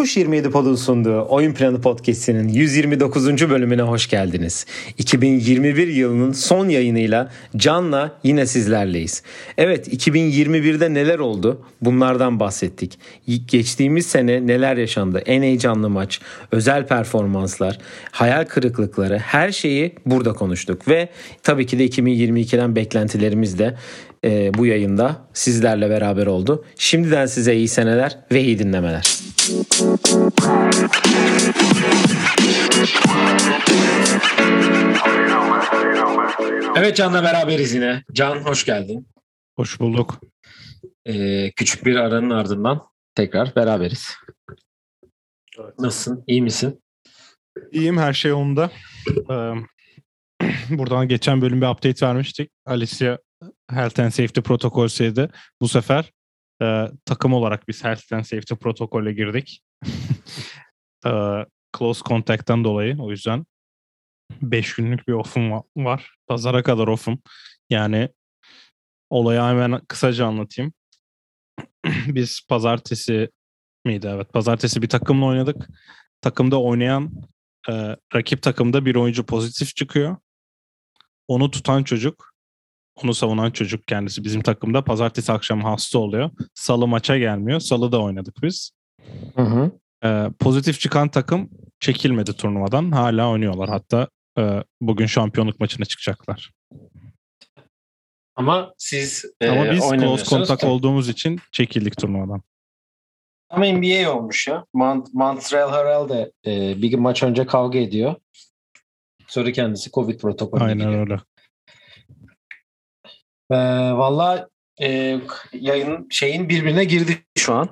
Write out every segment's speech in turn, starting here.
Tuş 27 Pod'un sunduğu Oyun Planı Podcast'inin 129. bölümüne hoş geldiniz. 2021 yılının son yayınıyla Can'la yine sizlerleyiz. Evet 2021'de neler oldu? Bunlardan bahsettik. Geçtiğimiz sene neler yaşandı? En heyecanlı maç, özel performanslar, hayal kırıklıkları her şeyi burada konuştuk. Ve tabii ki de 2022'den beklentilerimiz de e, bu yayında sizlerle beraber oldu. Şimdiden size iyi seneler ve iyi dinlemeler. Evet Can'la beraberiz yine. Can hoş geldin. Hoş bulduk. Ee, küçük bir aranın ardından tekrar beraberiz. Evet. Nasılsın? İyi misin? İyiyim. Her şey yolunda. Ee, buradan geçen bölüm bir update vermiştik. Alicia Health and Safety protokolseydi. Bu sefer e, takım olarak biz Health and Safety protokole girdik. e, close contact'tan dolayı o yüzden 5 günlük bir off'um var. Pazara kadar off'um. Yani olayı hemen kısaca anlatayım. biz pazartesi miydi? Evet pazartesi bir takımla oynadık. Takımda oynayan e, rakip takımda bir oyuncu pozitif çıkıyor. Onu tutan çocuk onu savunan çocuk kendisi bizim takımda pazartesi akşam hasta oluyor. Salı maça gelmiyor. Salı da oynadık biz. Hı hı. Ee, pozitif çıkan takım çekilmedi turnuvadan. Hala oynuyorlar. Hatta e, bugün şampiyonluk maçına çıkacaklar. Ama siz e, Ama biz close kontak olduğumuz için çekildik turnuvadan. Ama NBA olmuş ya. Mont Montreal Herald de e, bir maç önce kavga ediyor. Sonra kendisi Covid protokolüne Aynen giriyor. öyle. Ee, Valla e, yayın şeyin birbirine girdi şu an.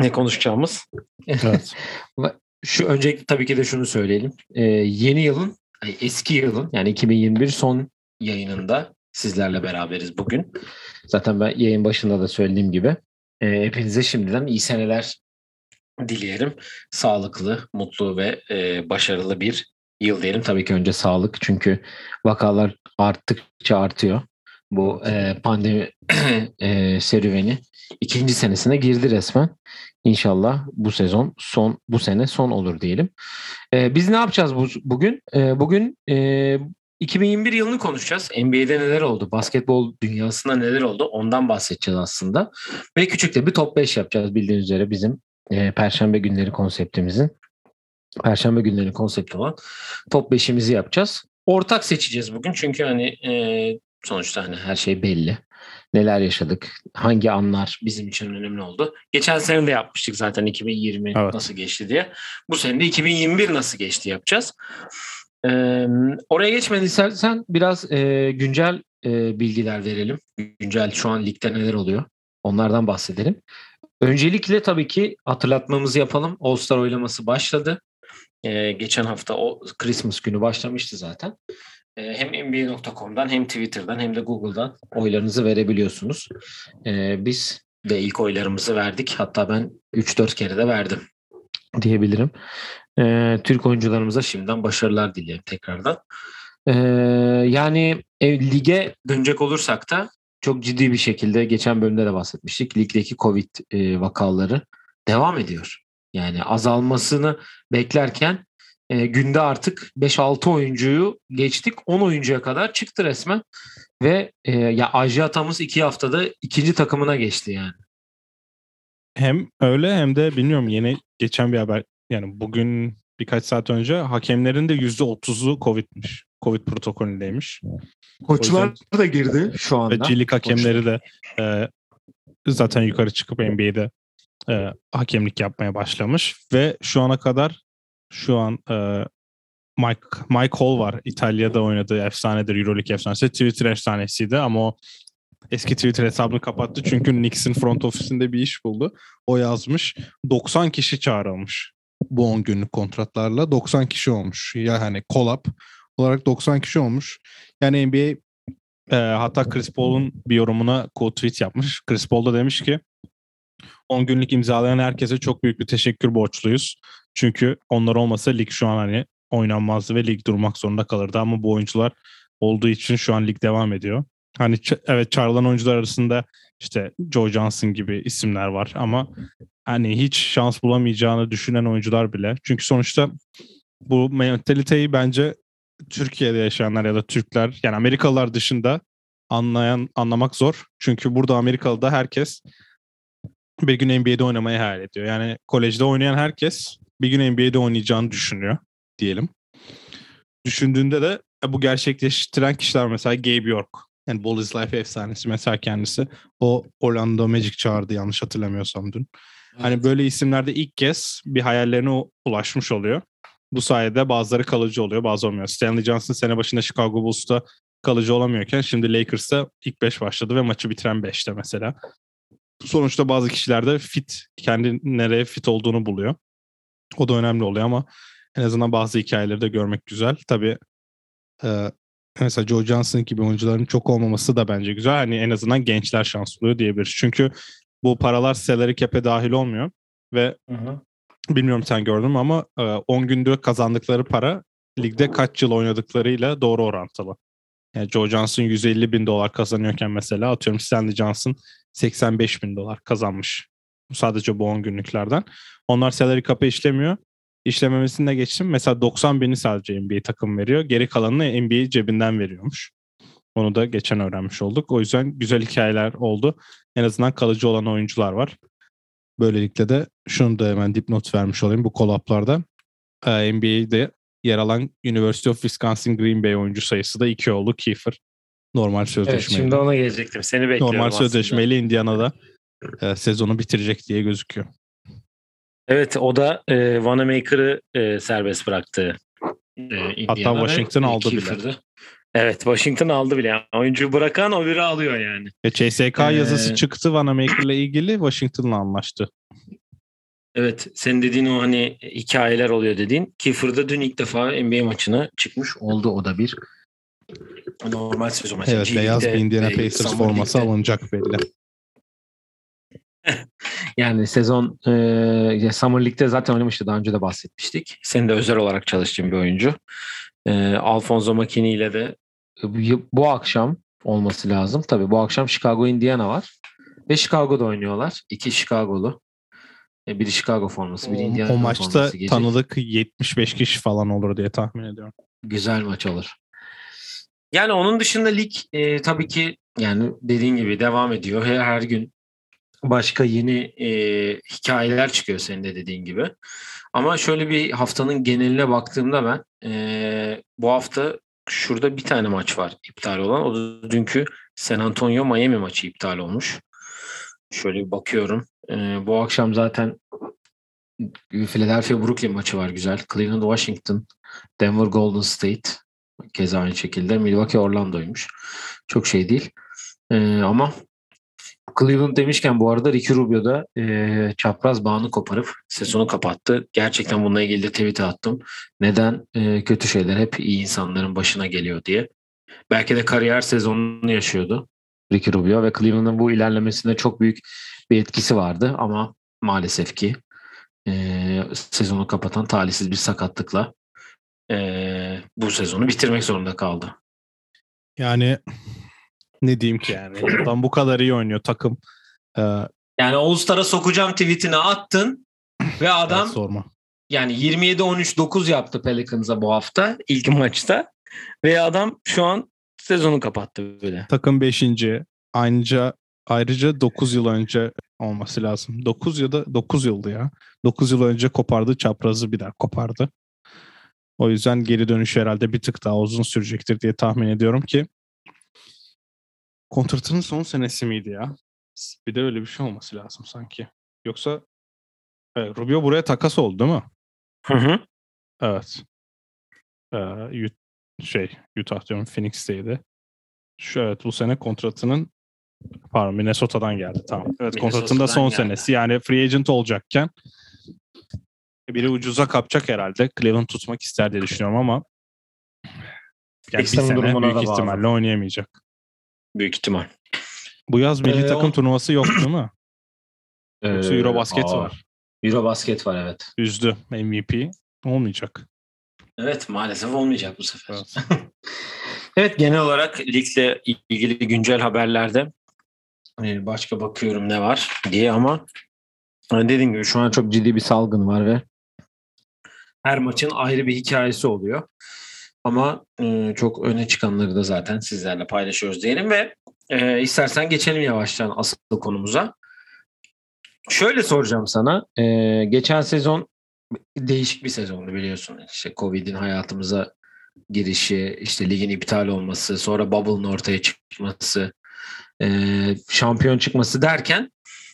Ne konuşacağımız. Evet. şu öncelikle tabii ki de şunu söyleyelim. Ee, yeni yılın, eski yılın yani 2021 son yayınında sizlerle beraberiz bugün. Zaten ben yayın başında da söylediğim gibi e, hepinize şimdiden iyi seneler dileyelim. Sağlıklı, mutlu ve e, başarılı bir yıl diyelim. Tabii ki önce sağlık çünkü vakalar arttıkça artıyor bu e, pandemi e, serüveni ikinci senesine girdi resmen. İnşallah bu sezon son bu sene son olur diyelim. E, biz ne yapacağız bu, bugün? E, bugün e, 2021 yılını konuşacağız. NBA'de neler oldu? Basketbol dünyasında neler oldu? Ondan bahsedeceğiz aslında. Ve küçük de bir top 5 yapacağız bildiğiniz üzere bizim e, Perşembe günleri konseptimizin. Perşembe günleri konsepti olan top 5'imizi yapacağız. Ortak seçeceğiz bugün çünkü hani e, Sonuçta hani her şey belli. Neler yaşadık, hangi anlar bizim için önemli oldu. Geçen sene de yapmıştık zaten 2020 evet. nasıl geçti diye. Bu sene de 2021 nasıl geçti yapacağız. Ee, oraya geçmeden istersen biraz e, güncel e, bilgiler verelim. Güncel şu an ligde neler oluyor? Onlardan bahsedelim. Öncelikle tabii ki hatırlatmamızı yapalım. All-Star oylaması başladı. Ee, geçen hafta o Christmas günü başlamıştı zaten. Ee, hem NBA.com'dan hem Twitter'dan hem de Google'dan oylarınızı verebiliyorsunuz. Ee, biz de ilk oylarımızı verdik. Hatta ben 3-4 kere de verdim diyebilirim. Ee, Türk oyuncularımıza şimdiden başarılar dilerim tekrardan. yani e, lige dönecek olursak da çok ciddi bir şekilde geçen bölümde de bahsetmiştik. Ligdeki Covid e, vakaları devam ediyor. Yani azalmasını beklerken e, günde artık 5-6 oyuncuyu geçtik. 10 oyuncuya kadar çıktı resmen. Ve e, ya Ajı Atamız 2 haftada ikinci takımına geçti yani. Hem öyle hem de bilmiyorum yeni geçen bir haber yani bugün birkaç saat önce hakemlerin de %30'u Covid'miş. Covid protokolündeymiş. Koçlar yüzden, da girdi şu anda. Ve Cilik hakemleri de e, zaten yukarı çıkıp NBA'de e, hakemlik yapmaya başlamış ve şu ana kadar şu an e, Mike, Mike Hall var. İtalya'da oynadığı efsanedir. Euroleague efsanesi. Twitter efsanesiydi ama o eski Twitter hesabını kapattı. Çünkü Knicks'in front ofisinde bir iş buldu. O yazmış. 90 kişi çağrılmış. Bu 10 günlük kontratlarla 90 kişi olmuş. Ya hani collab olarak 90 kişi olmuş. Yani NBA e, hatta Chris Paul'un bir yorumuna quote tweet yapmış. Chris Paul da demiş ki 10 günlük imzalayan herkese çok büyük bir teşekkür borçluyuz. Çünkü onlar olmasa lig şu an hani oynanmazdı ve lig durmak zorunda kalırdı ama bu oyuncular olduğu için şu an lig devam ediyor. Hani evet çağrılan oyuncular arasında işte Joe Johnson gibi isimler var ama hani hiç şans bulamayacağını düşünen oyuncular bile. Çünkü sonuçta bu mentaliteyi bence Türkiye'de yaşayanlar ya da Türkler yani Amerikalılar dışında anlayan anlamak zor. Çünkü burada Amerikalı'da herkes bir gün NBA'de oynamayı hayal ediyor. Yani kolejde oynayan herkes bir gün NBA'de oynayacağını düşünüyor diyelim. Düşündüğünde de e, bu gerçekleştiren kişiler mesela Gabe York. Yani Ball is Life efsanesi mesela kendisi. O Orlando Magic çağırdı yanlış hatırlamıyorsam dün. Hani evet. Hani böyle isimlerde ilk kez bir hayallerine ulaşmış oluyor. Bu sayede bazıları kalıcı oluyor bazı olmuyor. Stanley Johnson sene başında Chicago Bulls'ta kalıcı olamıyorken şimdi Lakers'ta ilk 5 başladı ve maçı bitiren 5'te mesela. Sonuçta bazı kişilerde fit, kendi nereye fit olduğunu buluyor. O da önemli oluyor ama en azından bazı hikayeleri de görmek güzel. Tabii e, mesela Joe Johnson gibi oyuncuların çok olmaması da bence güzel. Hani en azından gençler şans buluyor diyebiliriz. Çünkü bu paralar salary cap'e dahil olmuyor ve hı hı. bilmiyorum sen gördün mü ama 10 e, günde kazandıkları para ligde kaç yıl oynadıklarıyla doğru orantılı. Yani Joe Johnson 150 bin dolar kazanıyorken mesela atıyorum Stanley Johnson 85 bin dolar kazanmış. Sadece bu 10 günlüklerden. Onlar salary cap'e işlemiyor. İşlememesini de geçtim. Mesela 90 bini sadece NBA takım veriyor. Geri kalanını NBA cebinden veriyormuş. Onu da geçen öğrenmiş olduk. O yüzden güzel hikayeler oldu. En azından kalıcı olan oyuncular var. Böylelikle de şunu da hemen dipnot vermiş olayım bu kolaplarda. Ee, NBA'de yer alan University of Wisconsin Green Bay oyuncu sayısı da iki oldu. Kiefer normal sözleşmeyle. Evet, şimdi ona gelecektim. Seni bekliyorum Normal sözleşmeyle Indiana'da e, sezonu bitirecek diye gözüküyor. Evet o da e, Vanamaker'ı e, serbest bıraktı. E, Hatta Washington aldı bile. Evet Washington aldı bile. Yani oyuncuyu bırakan o biri alıyor yani. E, CSK ee, yazısı çıktı Vanamaker'la ilgili Washington'la anlaştı. Evet senin dediğin o hani hikayeler oluyor dediğin. Kiefer'da dün ilk defa NBA maçına çıkmış oldu o da bir. Normal sezon maçı. Evet beyaz bir Indiana Pacers forması alınacak belli. yani sezon e, Summer League'de zaten oynamıştı. Daha önce de bahsetmiştik. Senin de özel olarak çalıştığın bir oyuncu. E, Alfonso Makini ile de bu akşam olması lazım. Tabii bu akşam Chicago Indiana var. Ve Chicago'da oynuyorlar. İki Chicago'lu. E, biri Chicago forması, biri Indiana o, o maçta forması. O tanıdık 75 kişi falan olur diye tahmin ediyorum. Güzel maç olur. Yani onun dışında lig e, tabii ki yani dediğin gibi devam ediyor. Her, her gün başka yeni e, hikayeler çıkıyor senin de dediğin gibi. Ama şöyle bir haftanın geneline baktığımda ben e, bu hafta şurada bir tane maç var iptal olan. O da dünkü San Antonio Miami maçı iptal olmuş. Şöyle bir bakıyorum. E, bu akşam zaten Philadelphia Brooklyn maçı var güzel. Cleveland Washington, Denver Golden State keza aynı şekilde. Milwaukee Orlando'ymuş. Çok şey değil. E, ama Cleveland demişken bu arada Ricky Rubio da e, çapraz bağını koparıp sezonu kapattı. Gerçekten bununla ilgili de tweet attım. Neden e, kötü şeyler hep iyi insanların başına geliyor diye. Belki de kariyer sezonunu yaşıyordu Ricky Rubio ve Cleveland'ın bu ilerlemesinde çok büyük bir etkisi vardı ama maalesef ki e, sezonu kapatan talihsiz bir sakatlıkla e, bu sezonu bitirmek zorunda kaldı. Yani ne diyeyim ki yani. Adam bu kadar iyi oynuyor takım. Ee, yani All-Star'a sokacağım tweetini attın ve adam sorma. yani 27-13-9 yaptı Pelicans'a bu hafta ilk maçta ve adam şu an sezonu kapattı böyle. Takım 5. Ayrıca ayrıca 9 yıl önce olması lazım. 9 ya da 9 yıldı ya. 9 yıl önce kopardı çaprazı bir daha kopardı. O yüzden geri dönüş herhalde bir tık daha uzun sürecektir diye tahmin ediyorum ki kontratının son senesi miydi ya? Bir de öyle bir şey olması lazım sanki. Yoksa evet, Rubio buraya takas oldu değil mi? Hı hı. Evet. Ee, şey Utah diyorum Phoenix'teydi. Şu evet bu sene kontratının pardon Minnesota'dan geldi tamam. Evet kontratında son geldi. senesi yani free agent olacakken biri ucuza kapacak herhalde. Cleveland tutmak ister diye düşünüyorum ama yani bir sene büyük ihtimalle bağlı. oynayamayacak. Büyük ihtimal. Bu yaz milli ee, takım o... turnuvası yok değil mi? Yoksa Eurobasket aa, var. Eurobasket var evet. Üzdü MVP. Olmayacak. Evet maalesef olmayacak bu sefer. Evet, evet genel olarak ligle ilgili güncel haberlerde Ee, başka bakıyorum ne var diye ama hani dediğim gibi şu an çok ciddi bir salgın var ve her maçın ayrı bir hikayesi oluyor. Ama e, çok öne çıkanları da zaten sizlerle paylaşıyoruz diyelim ve e, istersen geçelim yavaştan asıl konumuza. Şöyle soracağım sana. E, geçen sezon değişik bir sezondu biliyorsun. İşte Covid'in hayatımıza girişi, işte ligin iptal olması, sonra bubble'ın ortaya çıkması, e, şampiyon çıkması derken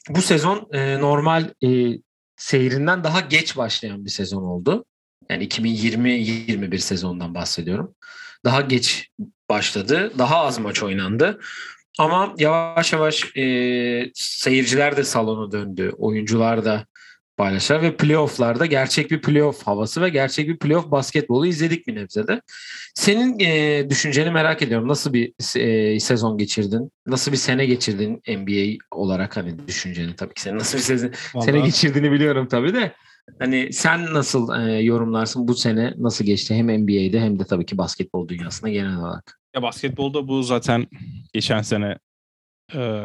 bu sezon e, normal e, seyrinden daha geç başlayan bir sezon oldu. Yani 2020-21 sezondan bahsediyorum. Daha geç başladı. Daha az maç oynandı. Ama yavaş yavaş e, seyirciler de salona döndü. Oyuncular da paylaşlar ve playofflarda gerçek bir playoff havası ve gerçek bir playoff basketbolu izledik bir nebzede. Senin e, düşünceni merak ediyorum. Nasıl bir e, sezon geçirdin? Nasıl bir sene geçirdin NBA olarak hani düşünceni tabii ki senin nasıl bir sene, sene geçirdiğini biliyorum tabii de. Hani sen nasıl e, yorumlarsın bu sene nasıl geçti hem NBA'de hem de tabii ki basketbol dünyasında genel olarak? Ya basketbolda bu zaten geçen sene e,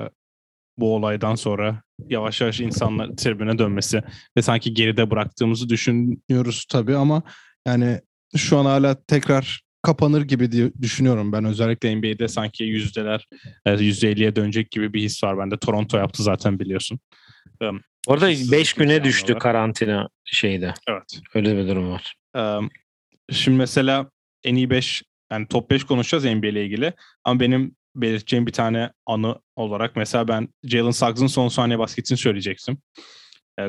bu olaydan sonra yavaş yavaş insanlar tribüne dönmesi ve sanki geride bıraktığımızı düşünüyoruz tabii ama yani şu an hala tekrar kapanır gibi diye düşünüyorum ben. Özellikle NBA'de sanki yüzdeler %50'ye dönecek gibi bir his var bende. Toronto yaptı zaten biliyorsun. Orada 5 güne düştü olarak. karantina şeyde. Evet. Öyle bir durum var. Şimdi mesela en iyi 5 yani top 5 konuşacağız NBA ile ilgili. Ama benim belirteceğim bir tane anı olarak mesela ben Jalen Suggs'ın son saniye basketini söyleyecektim.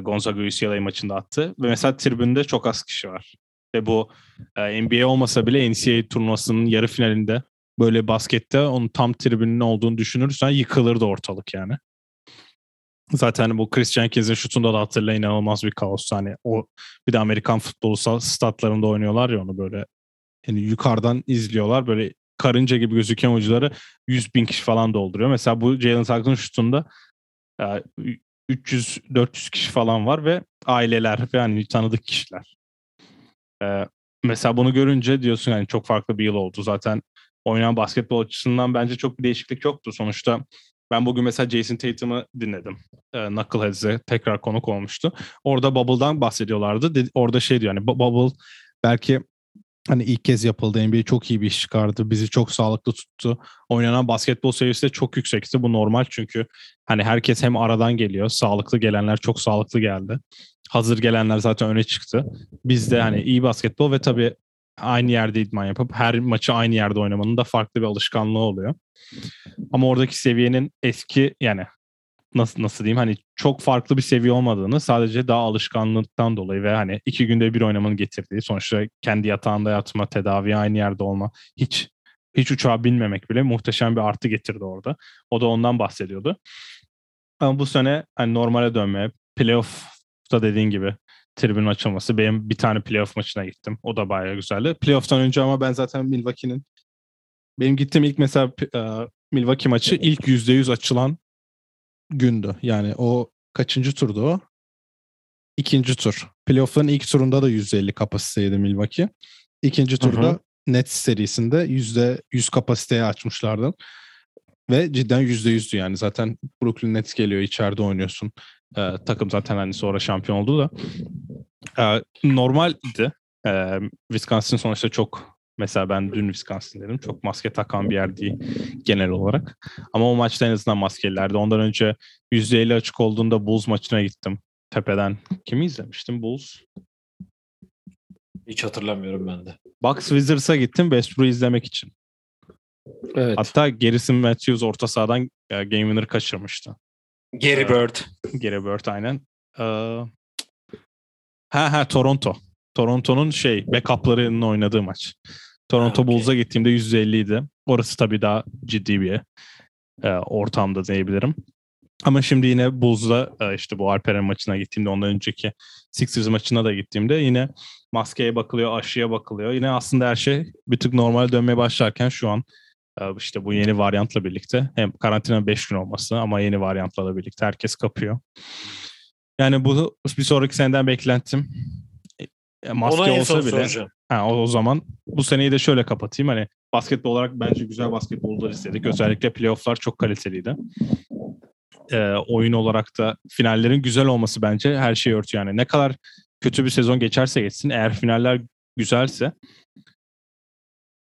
Gonzaga UCLA maçında attı. Ve mesela tribünde çok az kişi var. Ve bu NBA olmasa bile NCAA turnuvasının yarı finalinde böyle baskette onun tam tribünün olduğunu düşünürsen yıkılırdı ortalık yani. Zaten bu Chris Jenkins'in şutunda da hatırla inanılmaz bir kaos. Hani o bir de Amerikan futbolu statlarında oynuyorlar ya onu böyle yani yukarıdan izliyorlar. Böyle karınca gibi gözüken oyuncuları 100 bin kişi falan dolduruyor. Mesela bu Jalen Suggs'ın şutunda 300-400 kişi falan var ve aileler ve hani tanıdık kişiler. Ee, mesela bunu görünce diyorsun yani çok farklı bir yıl oldu. Zaten oynayan basketbol açısından bence çok bir değişiklik yoktu. Sonuçta ben bugün mesela Jason Tatum'ı dinledim. E, Knuckleheads'e tekrar konuk olmuştu. Orada Bubble'dan bahsediyorlardı. Dedi, orada şey diyor yani Bubble belki hani ilk kez yapıldı. NBA çok iyi bir iş çıkardı. Bizi çok sağlıklı tuttu. Oynanan basketbol seviyesi de çok yüksekti. Bu normal çünkü hani herkes hem aradan geliyor. Sağlıklı gelenler çok sağlıklı geldi. Hazır gelenler zaten öne çıktı. Biz de hani iyi basketbol ve tabii aynı yerde idman yapıp her maçı aynı yerde oynamanın da farklı bir alışkanlığı oluyor. Ama oradaki seviyenin eski yani nasıl nasıl diyeyim hani çok farklı bir seviye olmadığını sadece daha alışkanlıktan dolayı ve hani iki günde bir oynamanın getirdiği sonuçta kendi yatağında yatma, tedavi aynı yerde olma hiç hiç uçağa binmemek bile muhteşem bir artı getirdi orada. O da ondan bahsediyordu. Ama bu sene hani normale dönmeye, playoff'ta dediğin gibi tribün açılması. Benim bir tane playoff maçına gittim. O da bayağı güzeldi. Playoff'tan önce ama ben zaten Milwaukee'nin benim gittiğim ilk mesela uh, Milwaukee maçı ilk %100 açılan gündü. Yani o kaçıncı turdu o? İkinci tur. Playoff'ların ilk turunda da %50 kapasiteydi Milwaukee. İkinci turda hı Nets serisinde %100 kapasiteye açmışlardı. Ve cidden %100'dü yani. Zaten Brooklyn Nets geliyor içeride oynuyorsun. Ee, takım zaten hani sonra şampiyon oldu da. Ee, normaldi. Ee, Wisconsin sonuçta çok Mesela ben dün Wisconsin dedim. Çok maske takan bir yer değil genel olarak. Ama o maçta en azından maskelilerdi. Ondan önce %50 açık olduğunda Bulls maçına gittim. Tepeden. Kimi izlemiştim? Bulls. Hiç hatırlamıyorum ben de. Bucks Wizards'a gittim Westbrook'u izlemek için. Evet. Hatta Garrison Matthews orta sahadan e, game winner kaçırmıştı. Gary ee, Bird. Gary Bird aynen. Ee, ha ha Toronto. Toronto'nun şey backup'larının oynadığı maç. Toronto okay. Bulls'a gittiğimde 150 idi. Orası tabii daha ciddi bir e, ortamda diyebilirim. Ama şimdi yine Bulls'la e, işte bu Alperen maçına gittiğimde ondan önceki Sixers maçına da gittiğimde yine maskeye bakılıyor, aşıya bakılıyor. Yine aslında her şey bir tık normal dönmeye başlarken şu an işte bu yeni varyantla birlikte hem karantina 5 gün olması ama yeni varyantla da birlikte herkes kapıyor. Yani bu bir sonraki seneden beklentim maske Ona olsa bile soracağım. ha, o, o zaman bu seneyi de şöyle kapatayım. Hani basketbol olarak bence güzel basketbollar istedik. Özellikle playofflar çok kaliteliydi. e, oyun olarak da finallerin güzel olması bence her şeyi örtüyor. Yani ne kadar kötü bir sezon geçerse geçsin eğer finaller güzelse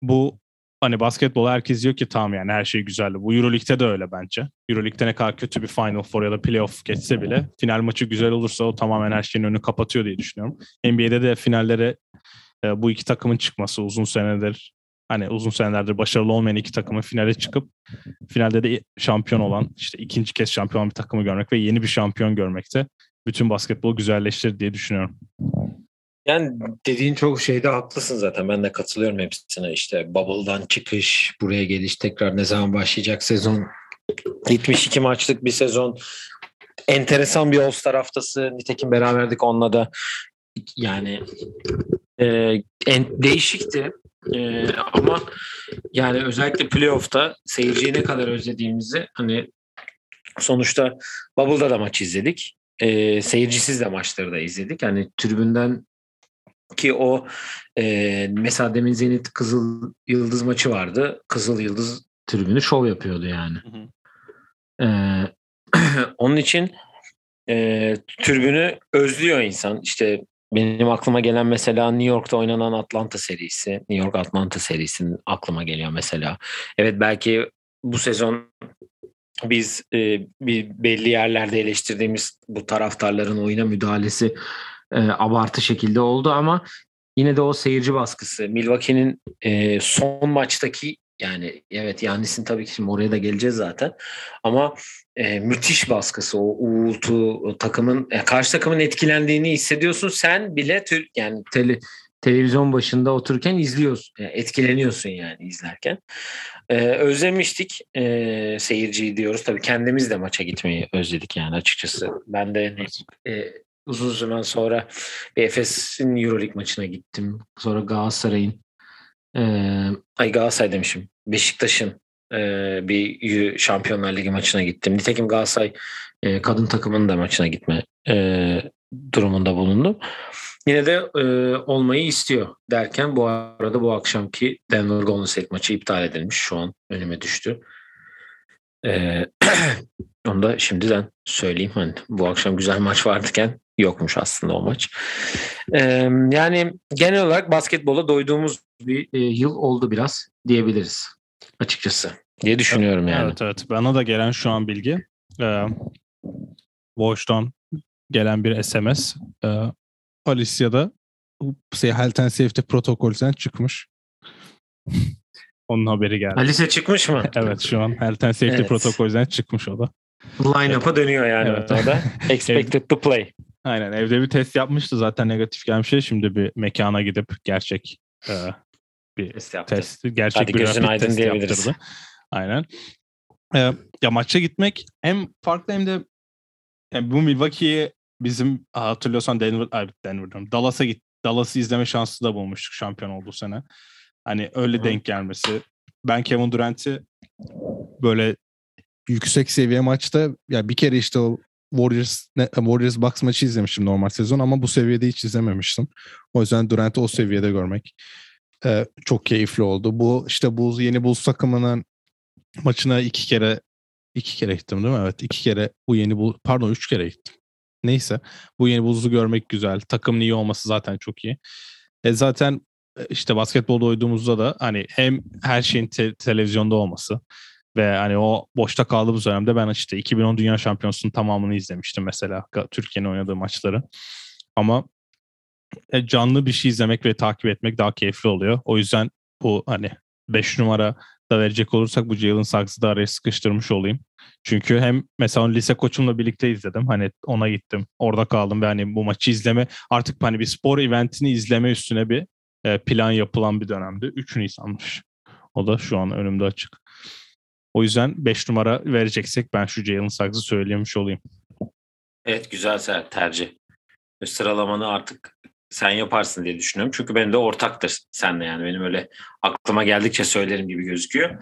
bu hani basketbol herkes diyor ki tamam yani her şey güzeldi. Bu Euroleague'de de öyle bence. Euroleague'de ne kadar kötü bir Final Four ya da playoff geçse bile final maçı güzel olursa o tamamen her şeyin önünü kapatıyor diye düşünüyorum. NBA'de de finallere e, bu iki takımın çıkması uzun senedir hani uzun senelerdir başarılı olmayan iki takımın finale çıkıp finalde de şampiyon olan işte ikinci kez şampiyon bir takımı görmek ve yeni bir şampiyon görmekte bütün basketbolu güzelleştirir diye düşünüyorum. Yani dediğin çok şeyde haklısın zaten. Ben de katılıyorum hepsine. İşte Bubble'dan çıkış, buraya geliş, tekrar ne zaman başlayacak sezon. 72 maçlık bir sezon. Enteresan bir All-Star haftası. Nitekim beraberdik onunla da. Yani e, en, değişikti. E, ama yani özellikle playoff'ta seyirciyi ne kadar özlediğimizi hani sonuçta Bubble'da da maç izledik. E, seyircisiz de maçları da izledik. Hani tribünden ki o e, mesela demin Zenit Kızıl Yıldız maçı vardı. Kızıl Yıldız tribünü şov yapıyordu yani. Hı hı. E, onun için e, tribünü özlüyor insan. İşte benim aklıma gelen mesela New York'ta oynanan Atlanta serisi. New York Atlanta serisinin aklıma geliyor mesela. Evet belki bu sezon biz e, bir belli yerlerde eleştirdiğimiz bu taraftarların oyuna müdahalesi e, abartı şekilde oldu ama yine de o seyirci baskısı Milwaukee'nin e, son maçtaki yani evet Yannis'in tabii ki şimdi oraya da geleceğiz zaten ama e, müthiş baskısı o uğultu o takımın e, karşı takımın etkilendiğini hissediyorsun. Sen bile tür, yani tele, televizyon başında otururken izliyorsun yani etkileniyorsun yani izlerken. E, özlemiştik e, seyirciyi diyoruz. Tabii kendimiz de maça gitmeyi özledik yani açıkçası. Ben de e, uzun zaman sonra Efes'in Euroleague maçına gittim. Sonra Galatasaray'ın e, ay Galatasaray demişim. Beşiktaş'ın e, bir Şampiyonlar Ligi maçına gittim. Nitekim Galatasaray e, kadın takımının da maçına gitme e, durumunda bulundum. Yine de e, olmayı istiyor derken bu arada bu akşamki Denver Golden State maçı iptal edilmiş. Şu an önüme düştü. E, onu da şimdiden söyleyeyim. Hani bu akşam güzel maç vardıken yokmuş aslında o maç. Ee, yani genel olarak basketbola doyduğumuz bir e, yıl oldu biraz diyebiliriz açıkçası diye düşünüyorum yani. Evet evet bana da gelen şu an bilgi e, Watch'tan gelen bir SMS e, Alicia'da şey, Health and Safety protokolünden çıkmış. Onun haberi geldi. Alice çıkmış mı? evet şu an Health and Safety evet. protokolünden çıkmış o da. Line-up'a dönüyor yani evet. o da. Expected to play. Aynen evde bir test yapmıştı zaten negatif gelmiş. Şimdi bir mekana gidip gerçek e, bir test, test gerçek Hadi bir rapid test yaptırdı. Aynen. E, ya maça gitmek hem farklı hem de yani bu Milwaukee'ye bizim hatırlıyorsan Denver, Denver Dallas'a git Dallas'ı izleme şansı da bulmuştuk şampiyon olduğu sene. Hani öyle Hı. denk gelmesi. Ben Kevin Durant'i böyle yüksek seviye maçta ya bir kere işte o Warriors Warriors Bucks maçı izlemiştim normal sezon ama bu seviyede hiç izlememiştim. O yüzden Durant'ı o seviyede görmek e, çok keyifli oldu. Bu işte Bulls yeni Bulls takımının maçına iki kere iki kere gittim değil mi? Evet iki kere bu yeni Bulls pardon üç kere gittim. Neyse bu yeni Bulls'u görmek güzel. Takımın iyi olması zaten çok iyi. E zaten işte basketbolda oyduğumuzda da hani hem her şeyin te- televizyonda olması ve hani o boşta kaldığımız dönemde ben işte 2010 Dünya Şampiyonası'nın tamamını izlemiştim mesela Türkiye'nin oynadığı maçları. Ama e, canlı bir şey izlemek ve takip etmek daha keyifli oluyor. O yüzden bu hani 5 numara da verecek olursak bu Jalen Suggs'ı da araya sıkıştırmış olayım. Çünkü hem mesela lise koçumla birlikte izledim. Hani ona gittim. Orada kaldım ve hani bu maçı izleme artık hani bir spor eventini izleme üstüne bir e, plan yapılan bir dönemdi. 3 Nisan'mış. O da şu an önümde açık. O yüzden 5 numara vereceksek ben şu Jalen Suggs'ı söylemiş olayım. Evet güzel tercih. Sıralamanı artık sen yaparsın diye düşünüyorum. Çünkü benim de ortaktır senle yani. Benim öyle aklıma geldikçe söylerim gibi gözüküyor.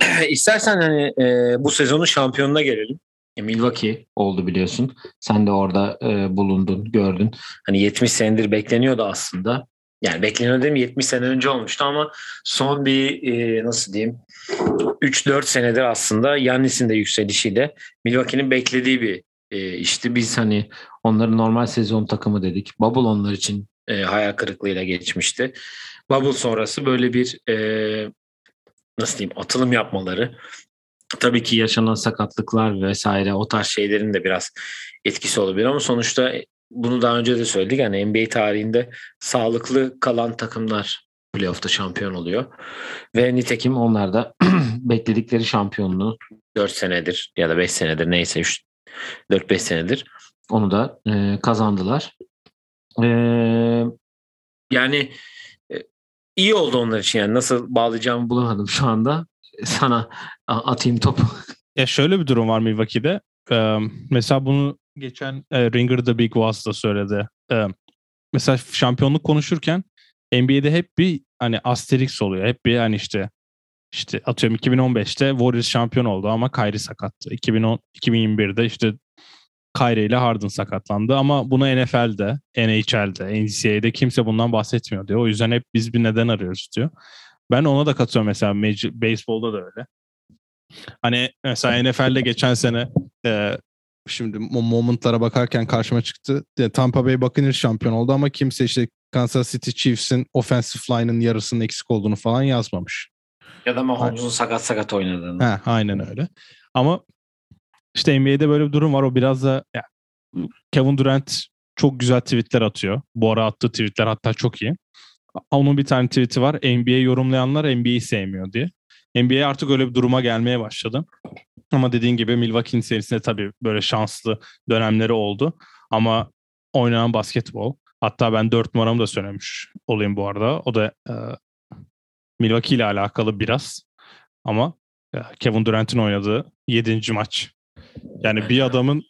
İstersen hani e, bu sezonun şampiyonuna gelelim. E, Milwaukee oldu biliyorsun. Sen de orada e, bulundun, gördün. Hani 70 senedir bekleniyordu aslında. Yani bekleniyor değil mi 70 sene önce olmuştu ama son bir e, nasıl diyeyim 3-4 senedir aslında Yannis'in de yükselişiyle Milwaukee'nin beklediği bir e, işti. Biz hani onların normal sezon takımı dedik. Bubble onlar için e, hayal kırıklığıyla geçmişti. Bubble sonrası böyle bir e, nasıl diyeyim atılım yapmaları tabii ki yaşanan sakatlıklar vesaire o tarz şeylerin de biraz etkisi olabilir ama sonuçta bunu daha önce de söyledik yani NBA tarihinde sağlıklı kalan takımlar playoff'ta şampiyon oluyor. Ve nitekim onlar da bekledikleri şampiyonluğu 4 senedir ya da 5 senedir neyse 4-5 senedir onu da e, kazandılar. E, yani e, iyi oldu onlar için yani nasıl bağlayacağımı bulamadım şu anda. Sana atayım topu. Ya şöyle bir durum var Milwaukee'de. Mesela bunu geçen e, Ringer The Big Was da söyledi. Ee, mesela şampiyonluk konuşurken NBA'de hep bir hani Asterix oluyor. Hep bir hani işte işte atıyorum 2015'te Warriors şampiyon oldu ama Kyrie sakattı. 2010 2021'de işte Kyrie ile Harden sakatlandı ama bunu NFL'de, NHL'de, NCAA'de kimse bundan bahsetmiyor diyor. O yüzden hep biz bir neden arıyoruz diyor. Ben ona da katılıyorum mesela Baseball'da da öyle. Hani mesela NFL'de geçen sene e, şimdi momentlara bakarken karşıma çıktı. Tampa Bay Buccaneers şampiyon oldu ama kimse işte Kansas City Chiefs'in offensive line'ın yarısının eksik olduğunu falan yazmamış. Ya da Mahomes'un sakat sakat oynadığını. He, aynen öyle. Ama işte NBA'de böyle bir durum var. O biraz da ya, Kevin Durant çok güzel tweetler atıyor. Bu ara attığı tweetler hatta çok iyi. Onun bir tane tweet'i var. NBA yorumlayanlar NBA'yi sevmiyor diye. NBA artık öyle bir duruma gelmeye başladı. Ama dediğin gibi Milwaukee'nin serisinde tabii böyle şanslı dönemleri oldu. Ama oynanan basketbol. Hatta ben dört numaramı da söylemiş olayım bu arada. O da e, Milwaukee ile alakalı biraz. Ama e, Kevin Durant'in oynadığı yedinci maç. Yani bir adamın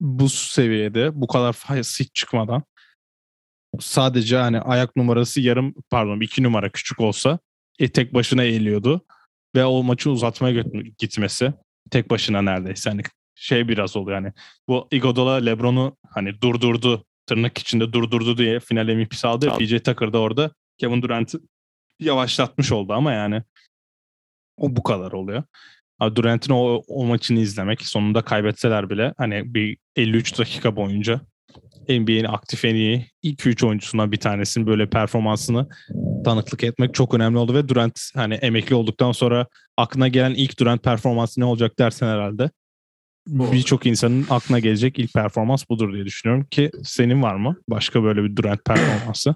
bu seviyede bu kadar hiç çıkmadan sadece hani ayak numarası yarım pardon iki numara küçük olsa e, tek başına eğiliyordu ve o maçı uzatmaya gitmesi tek başına neredeyse hani şey biraz oluyor yani bu Iguodala LeBron'u hani durdurdu tırnak içinde durdurdu diye final MVP'si aldı. PJ Tucker da orada Kevin Durant'ı yavaşlatmış oldu ama yani o bu kadar oluyor. Durant'in o, o maçını izlemek sonunda kaybetseler bile hani bir 53 dakika boyunca NBA'nin aktif en iyi ilk 3 oyuncusundan bir tanesinin böyle performansını tanıklık etmek çok önemli oldu ve Durant hani emekli olduktan sonra aklına gelen ilk Durant performansı ne olacak dersen herhalde birçok insanın aklına gelecek ilk performans budur diye düşünüyorum ki senin var mı başka böyle bir Durant performansı?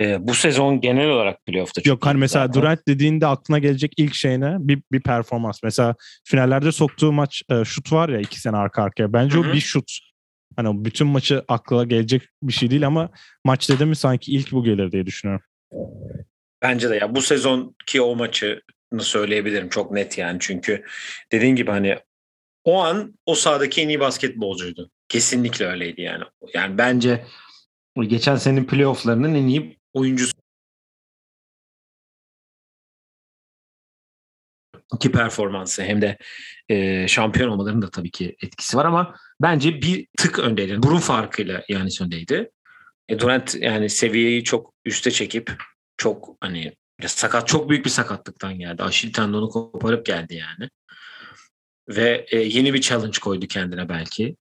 Ee, bu sezon genel olarak playoff'ta Yok hani mesela zaten. Durant dediğinde aklına gelecek ilk şey ne? Bir, bir performans. Mesela finallerde soktuğu maç e, şut var ya iki sene arka arkaya. Bence Hı-hı. o bir şut. Hani bütün maçı akla gelecek bir şey değil ama maç dedi mi sanki ilk bu gelir diye düşünüyorum. Bence de ya bu sezonki o maçı söyleyebilirim çok net yani çünkü dediğin gibi hani o an o sahadaki en iyi basketbolcuydu. Kesinlikle öyleydi yani. Yani bence geçen senenin playofflarının en iyi oyuncusu. İki performansı hem de e, şampiyon olmalarının da tabii ki etkisi var ama bence bir tık öndeydi. Burun farkıyla yani öndeydi. E, Durant yani seviyeyi çok üste çekip çok hani sakat çok büyük bir sakatlıktan geldi. Aşil tendonu koparıp geldi yani. Ve e, yeni bir challenge koydu kendine belki.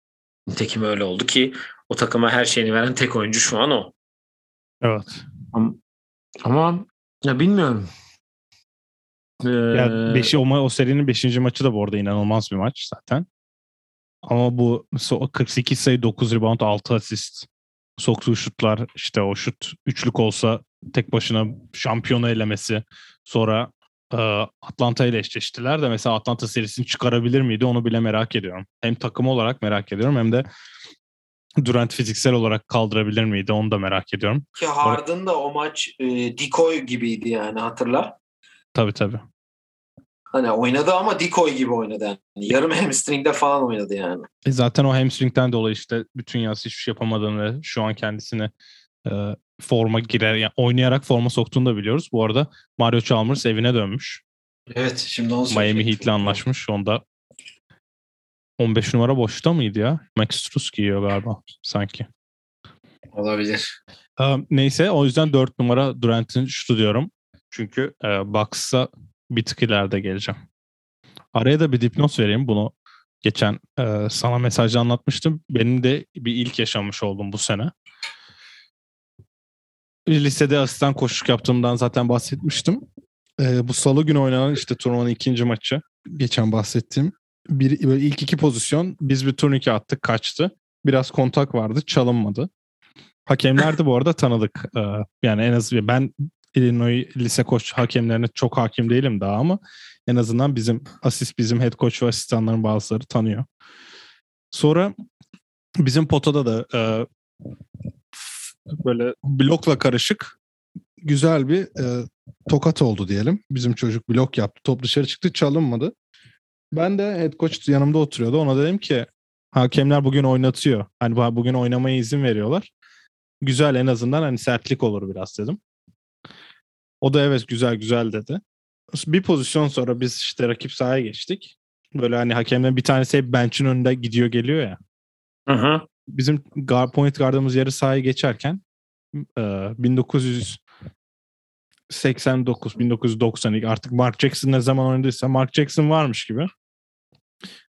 Nitekim öyle oldu ki o takıma her şeyini veren tek oyuncu şu an o. Evet. Ama, ama ya bilmiyorum. Ee... Ya beşi, o, o serinin 5. maçı da bu arada inanılmaz bir maç zaten. Ama bu 48 sayı 9 rebound 6 asist soktuğu şutlar işte o şut üçlük olsa tek başına şampiyonu elemesi sonra e, Atlanta ile eşleştiler de mesela Atlanta serisini çıkarabilir miydi onu bile merak ediyorum. Hem takım olarak merak ediyorum hem de Durant fiziksel olarak kaldırabilir miydi onu da merak ediyorum. Ki Harden da o maç e, decoy gibiydi yani hatırla. Tabii tabii. Hani oynadı ama decoy gibi oynadı. Yani. Yarım hamstringde falan oynadı yani. E zaten o hamstringden dolayı işte bütün yaz hiçbir şey yapamadığını şu an kendisini e, forma girer, yani oynayarak forma soktuğunu da biliyoruz. Bu arada Mario Chalmers evine dönmüş. Evet şimdi onu Miami Heat'le anlaşmış. Onda 15 numara boşta mıydı ya? Max Struz giyiyor galiba sanki. Olabilir. Neyse o yüzden 4 numara Durant'in şutu diyorum. Çünkü e, Bucks'a bir tık ileride geleceğim. Araya da bir dipnot vereyim. Bunu geçen e, sana mesajda anlatmıştım. Benim de bir ilk yaşamış oldum bu sene. Lisede asistan koşuk yaptığımdan zaten bahsetmiştim. E, bu salı günü oynanan işte turnuvanın ikinci maçı. Geçen bahsettiğim. Bir, böyle ilk iki pozisyon biz bir turnike attık kaçtı. Biraz kontak vardı çalınmadı. Hakemler de bu arada tanıdık. E, yani en az ben Illinois lise koç hakemlerine çok hakim değilim daha ama en azından bizim asist bizim head coach ve asistanların bazıları tanıyor. Sonra bizim potada da e, böyle blokla karışık güzel bir e, tokat oldu diyelim. Bizim çocuk blok yaptı. Top dışarı çıktı çalınmadı. Ben de head coach yanımda oturuyordu. Ona dedim ki hakemler bugün oynatıyor. Hani bugün oynamaya izin veriyorlar. Güzel en azından hani sertlik olur biraz dedim. O da evet güzel güzel dedi. Bir pozisyon sonra biz işte rakip sahaya geçtik. Böyle hani hakemden bir tanesi hep bench'in önünde gidiyor geliyor ya. Hı hı. Bizim guard, point guardımız yarı sahaya geçerken 1989 1992 artık Mark Jackson ne zaman oynadıysa Mark Jackson varmış gibi.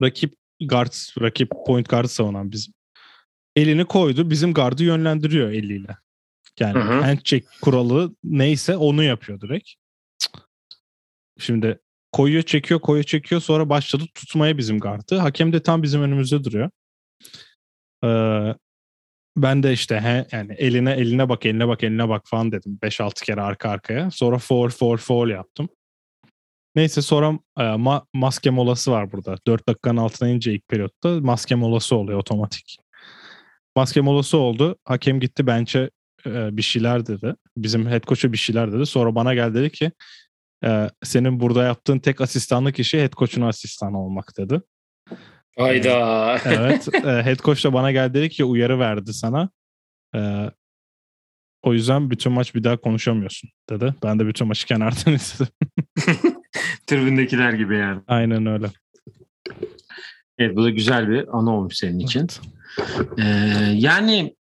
Rakip guard, rakip point guard savunan bizim. Elini koydu. Bizim gardı yönlendiriyor eliyle. Yani hı hı. handshake kuralı neyse onu yapıyor direkt. Şimdi koyuyor çekiyor koyuyor çekiyor sonra başladı tutmaya bizim gardı. Hakem de tam bizim önümüzde duruyor. Ee, ben de işte he, yani eline eline bak eline bak eline bak falan dedim 5-6 kere arka arkaya. Sonra foul foul foul yaptım. Neyse sonra e, ma- maske molası var burada. 4 dakikanın altına ince ilk periyotta maske molası oluyor otomatik. Maske molası oldu. Hakem gitti bench'e e, bir şeyler dedi. Bizim head coach'a bir şeyler dedi. Sonra bana geldi dedi ki e, senin burada yaptığın tek asistanlık işi head coach'un asistanı olmak dedi. Hayda. evet. E, head coach da bana geldi dedi ki uyarı verdi sana. E, o yüzden bütün maç bir daha konuşamıyorsun dedi. Ben de bütün maçı kenardan izledim. Tribündekiler gibi yani. Aynen öyle. Evet bu da güzel bir anı olmuş senin için. Evet. Ee, yani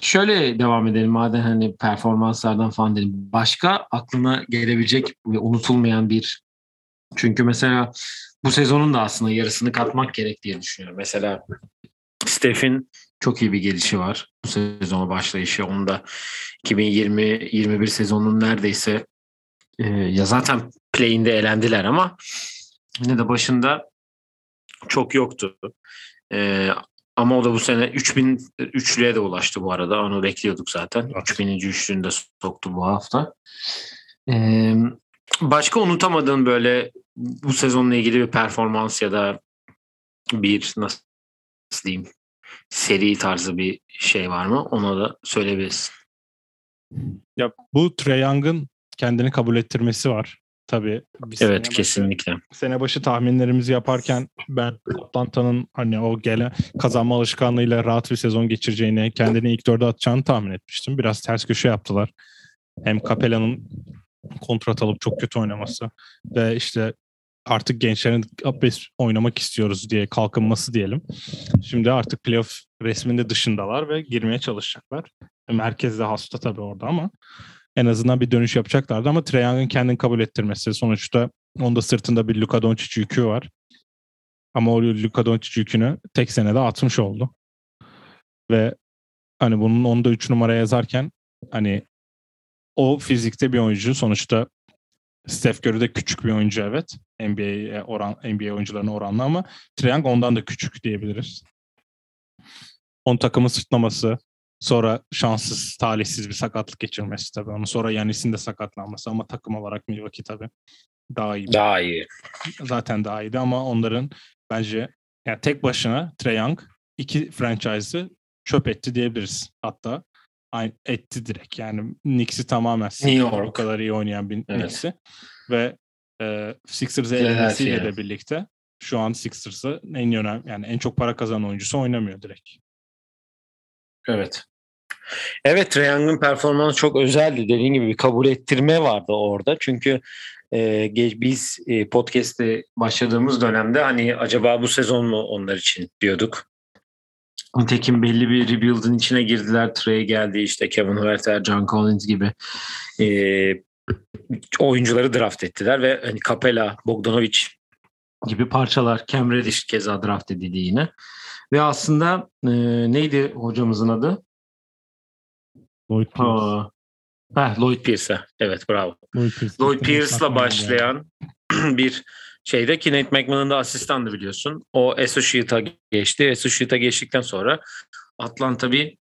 Şöyle devam edelim madem hani performanslardan falan dedim. Başka aklına gelebilecek ve unutulmayan bir çünkü mesela bu sezonun da aslında yarısını katmak gerek diye düşünüyorum. Mesela Steph'in çok iyi bir gelişi var bu sezona başlayışı. Onun da 2020-21 sezonunun neredeyse e, ya zaten play'inde elendiler ama yine de başında çok yoktu. E, ama o da bu sene 3000 üçlüye de ulaştı bu arada. Onu bekliyorduk zaten. Evet. 3000. üçlüğünü de soktu bu hafta. Ee, başka unutamadığın böyle bu sezonla ilgili bir performans ya da bir nasıl diyeyim seri tarzı bir şey var mı? Ona da söyleyebilirsin. Ya bu Trae Young'ın kendini kabul ettirmesi var. Tabii. Evet başı, kesinlikle. Sene başı tahminlerimizi yaparken ben Atlanta'nın hani o gelen kazanma alışkanlığıyla rahat bir sezon geçireceğini, kendini ilk dörde atacağını tahmin etmiştim. Biraz ters köşe yaptılar. Hem Capella'nın kontrat alıp çok kötü oynaması ve işte artık gençlerin oynamak istiyoruz diye kalkınması diyelim. Şimdi artık playoff resminde dışındalar ve girmeye çalışacaklar. Merkezde hasta tabii orada ama en azından bir dönüş yapacaklardı ama Trae Young'ın kendini kabul ettirmesi. Sonuçta onda sırtında bir Luka Doncic yükü var. Ama o Luka Doncic yükünü tek senede atmış oldu. Ve hani bunun onda 3 numara yazarken hani o fizikte bir oyuncu sonuçta Steph Curry de küçük bir oyuncu evet. NBA oran NBA oyuncularına oranla ama Young ondan da küçük diyebiliriz. On takımı sırtlaması, Sonra şanssız, talihsiz bir sakatlık geçirmesi tabii. Onu sonra Yanis'in de sakatlanması ama takım olarak Milwaukee tabii daha iyi. Daha iyi. Zaten daha iyiydi ama onların bence yani tek başına Trae Young iki franchise'ı çöp etti diyebiliriz. Hatta aynı etti direkt. Yani Knicks'i tamamen New York. o kadar iyi oynayan bir evet. Knicks'i. Ve e, Sixers'ı elenmesiyle de birlikte şu an Sixers'ı en önemli yani en çok para kazanan oyuncusu oynamıyor direkt. Evet. Evet Trae performansı çok özeldi. Dediğin gibi bir kabul ettirme vardı orada. Çünkü e, biz e, podcast'te başladığımız dönemde hani acaba bu sezon mu onlar için diyorduk. Nitekim belli bir rebuild'ın içine girdiler. Trey geldi işte Kevin Huerter, John Collins gibi e, oyuncuları draft ettiler ve hani Capella, Bogdanovic gibi parçalar. Cam Reddish keza draft edildi yine. Ve aslında e, neydi hocamızın adı? Lloyd Pierce. Heh, Lloyd Pierce. Evet bravo. Lloyd, Pierce. Lloyd Pierce'la başlayan bir şeyde ki Nate McMillan da asistandı biliyorsun. O Associate'a geçti. Associate'a geçtikten sonra Atlanta bir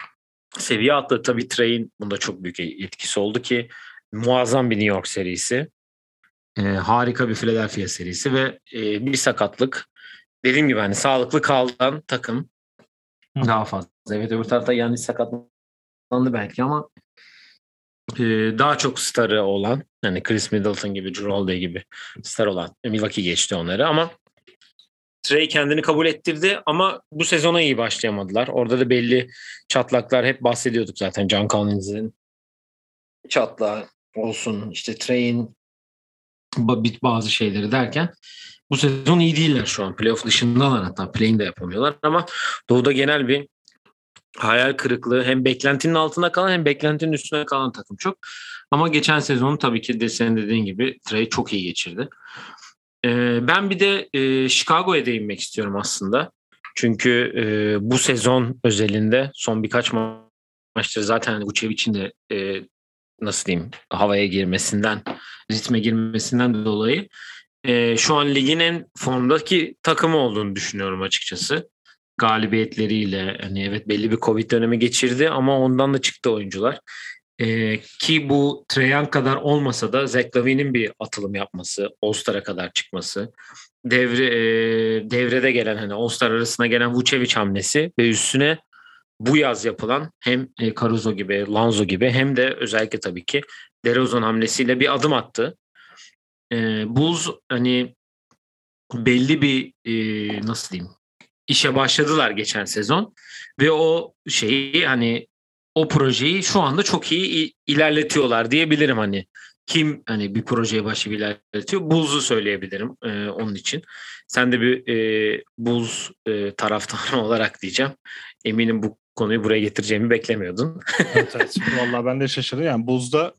seviye atladı. Tabii Trey'in bunda çok büyük etkisi oldu ki muazzam bir New York serisi. E, harika bir Philadelphia serisi ve e, bir sakatlık. Dediğim gibi hani sağlıklı kalan takım Hı. daha fazla. Evet öbür tarafta yani sakatlandı belki ama e, daha çok starı olan yani Chris Middleton gibi, Drew Holiday gibi star olan Milwaukee geçti onları ama Trey kendini kabul ettirdi ama bu sezona iyi başlayamadılar. Orada da belli çatlaklar hep bahsediyorduk zaten John Collins'in çatlağı olsun işte Trey'in bazı şeyleri derken bu sezon iyi değiller şu an. Playoff dışındalar hatta play'in de yapamıyorlar ama Doğu'da genel bir hayal kırıklığı hem beklentinin altında kalan hem beklentinin üstüne kalan takım çok. Ama geçen sezonu tabii ki de senin dediğin gibi Trey çok iyi geçirdi. Ee, ben bir de e, Chicago'ya değinmek istiyorum aslında. Çünkü e, bu sezon özelinde son birkaç ma- maçtır zaten Vucevic'in de e, nasıl diyeyim havaya girmesinden, ritme girmesinden dolayı e, şu an ligin en formdaki takımı olduğunu düşünüyorum açıkçası. Galibiyetleriyle hani evet belli bir Covid dönemi geçirdi ama ondan da çıktı oyuncular. E, ki bu Treyan kadar olmasa da Zach Lavin'in bir atılım yapması, All-Star'a kadar çıkması, devre e, devrede gelen hani All-Star arasına gelen Vucevic hamlesi ve üstüne bu yaz yapılan hem e, Caruso gibi, Lanzo gibi hem de özellikle tabii ki DeRozan hamlesiyle bir adım attı. E, Bulls hani belli bir e, nasıl diyeyim işe başladılar geçen sezon ve o şeyi hani o projeyi şu anda çok iyi ilerletiyorlar diyebilirim hani. Kim hani bir projeye başlayıp ilerletiyor? Bulls'u söyleyebilirim e, onun için. Sen de bir e, Bulls e, taraftarı olarak diyeceğim. Eminim bu konuyu buraya getireceğimi beklemiyordun. evet, evet. Vallahi ben de şaşırdım. Yani Bulls'da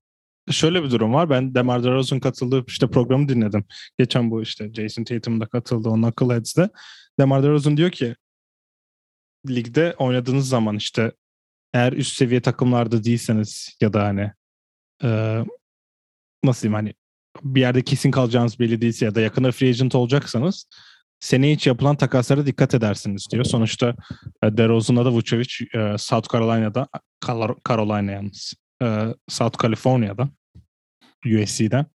şöyle bir durum var. Ben Demar DeRozan katıldığı işte programı dinledim. Geçen bu işte Jason Tatum'da katıldı o Knuckleheads'de. Demar DeRozan diyor ki ligde oynadığınız zaman işte eğer üst seviye takımlarda değilseniz ya da hani e, nasıl diyeyim hani bir yerde kesin kalacağınız belli değilse ya da yakında free agent olacaksanız seneye hiç yapılan takaslara dikkat edersiniz diyor. Sonuçta e, DeRozan'la da Vucevic e, South Carolina'da Carolina yalnız e, South California'da USC'den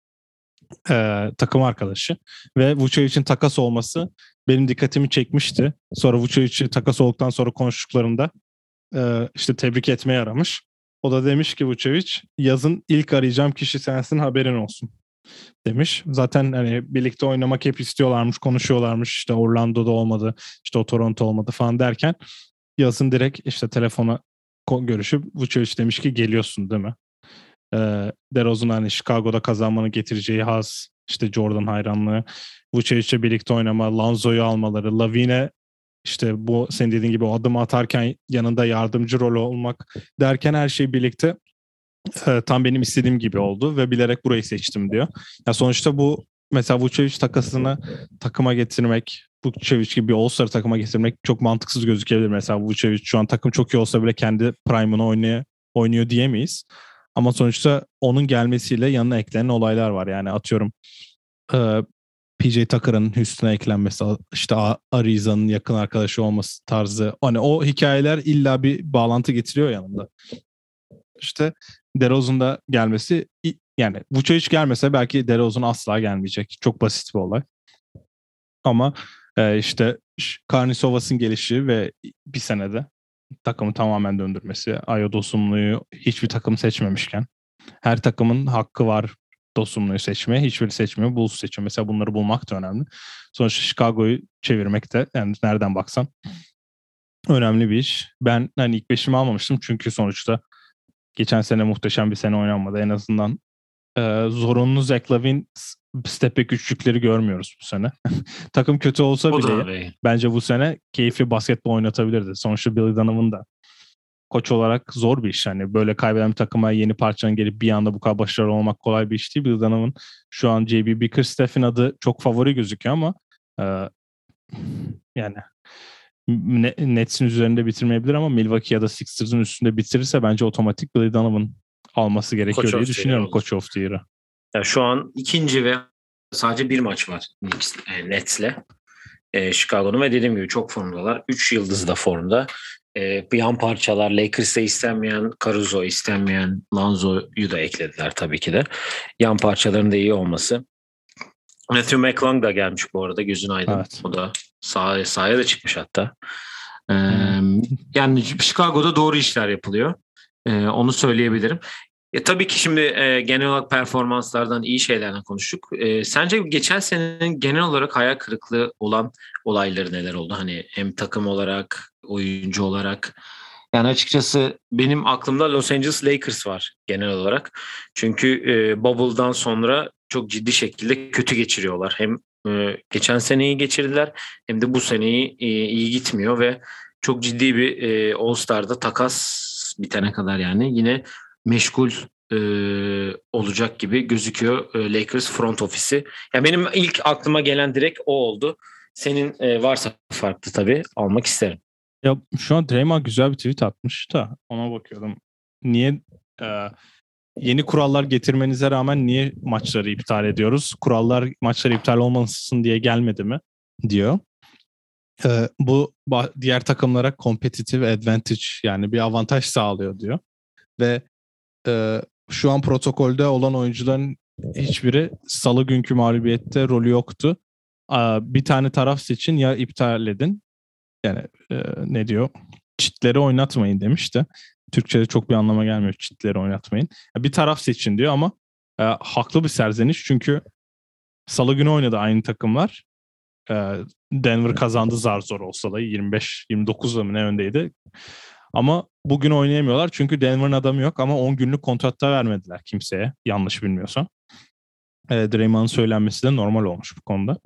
takım arkadaşı ve Vucevic'in takas olması benim dikkatimi çekmişti. Sonra Vucevic'i takas olduktan sonra konuştuklarında işte tebrik etmeye aramış. O da demiş ki Vucevic yazın ilk arayacağım kişi sensin haberin olsun demiş. Zaten hani birlikte oynamak hep istiyorlarmış, konuşuyorlarmış. İşte Orlando'da olmadı, işte o Toronto olmadı falan derken yazın direkt işte telefona görüşüp Vucevic demiş ki geliyorsun değil mi? Ee, DeRozan hani Chicago'da kazanmanı getireceği haz, işte Jordan hayranlığı, Vucevic'le birlikte oynama, Lanzo'yu almaları, Lavine işte bu senin dediğin gibi o adımı atarken yanında yardımcı rol olmak derken her şey birlikte e, tam benim istediğim gibi oldu ve bilerek burayı seçtim diyor. Ya sonuçta bu mesela Vucevic takasını takıma getirmek, Vucevic gibi bir All-Star takıma getirmek çok mantıksız gözükebilir. Mesela Vucevic şu an takım çok iyi olsa bile kendi prime'ını oynaya, oynuyor diyemeyiz. Ama sonuçta onun gelmesiyle yanına eklenen olaylar var. Yani atıyorum e, PJ Tucker'ın Houston'a eklenmesi, işte Ariza'nın yakın arkadaşı olması tarzı. Hani o hikayeler illa bir bağlantı getiriyor yanında. İşte DeRozan da gelmesi yani Vucevic gelmese belki DeRozan asla gelmeyecek. Çok basit bir olay. Ama e, işte Karnisovas'ın gelişi ve bir senede takımı tamamen döndürmesi, Ayo Dosumlu'yu hiçbir takım seçmemişken her takımın hakkı var Dosumlu'yu seçmeye. Hiçbiri seçmiyor. Bulls seçiyor. Mesela bunları bulmak da önemli. Sonuçta Chicago'yu çevirmek de yani nereden baksan önemli bir iş. Ben hani ilk beşimi almamıştım çünkü sonuçta geçen sene muhteşem bir sene oynanmadı. En azından e, zorunlu Zach Lavin step back üçlükleri görmüyoruz bu sene. Takım kötü olsa o bile bence bu sene keyifli basketbol oynatabilirdi. Sonuçta Billy Donovan da koç olarak zor bir iş. Yani böyle kaybeden bir takıma yeni parçanın gelip bir anda bu kadar başarılı olmak kolay bir iş değil. Bill Donovan şu an JB Bickerstaff'in adı çok favori gözüküyor ama e, yani Nets'in üzerinde bitirmeyebilir ama Milwaukee ya da Sixers'ın üstünde bitirirse bence otomatik Billy Donovan alması gerekiyor Coach diye düşünüyorum Coach of the Year'ı. Yani şu an ikinci ve sadece bir maç var e, Nets'le. E, Chicago'nun ve dediğim gibi çok formdalar. Üç yıldız da formda. E, yan parçalar Lakers'ta istenmeyen Caruso, istenmeyen Lanzo'yu da eklediler tabii ki de. Yan parçaların da iyi olması. Matthew McClung da gelmiş bu arada gözün aydın. Evet. O da sahaya, sahaya da çıkmış hatta. Ee, yani Chicago'da doğru işler yapılıyor. Ee, onu söyleyebilirim. E, tabii ki şimdi e, genel olarak performanslardan iyi şeylerden konuştuk. E, sence geçen senenin genel olarak hayal kırıklığı olan olayları neler oldu? Hani hem takım olarak, oyuncu olarak. Yani açıkçası benim aklımda Los Angeles Lakers var genel olarak. Çünkü e, Bubble'dan sonra çok ciddi şekilde kötü geçiriyorlar. Hem e, geçen seneyi geçirdiler hem de bu seneyi e, iyi gitmiyor ve çok ciddi bir e, All Star'da takas bitene kadar yani yine meşgul e, olacak gibi gözüküyor Lakers front ofisi. Yani benim ilk aklıma gelen direkt o oldu. Senin varsa farklı tabii almak isterim. Ya şu an Draymond güzel bir tweet atmış da ona bakıyordum. Niye yeni kurallar getirmenize rağmen niye maçları iptal ediyoruz? Kurallar maçları iptal olmasın diye gelmedi mi? diyor. Ee, bu diğer takımlara competitive advantage yani bir avantaj sağlıyor diyor. Ve e, şu an protokolde olan oyuncuların hiçbiri salı günkü mağlubiyette rolü yoktu. Bir tane taraf seçin ya iptal edin. Yani e, ne diyor? Çitleri oynatmayın demişti. Türkçe'de çok bir anlama gelmiyor çitleri oynatmayın. Bir taraf seçin diyor ama e, haklı bir serzeniş çünkü salı günü oynadı aynı takımlar. E, Denver kazandı zar zor olsa da 25-29'da mı ne öndeydi. Ama bugün oynayamıyorlar çünkü Denver'ın adamı yok ama 10 günlük kontratta vermediler kimseye yanlış bilmiyorsam. E, Draymond'ın söylenmesi de normal olmuş bu konuda.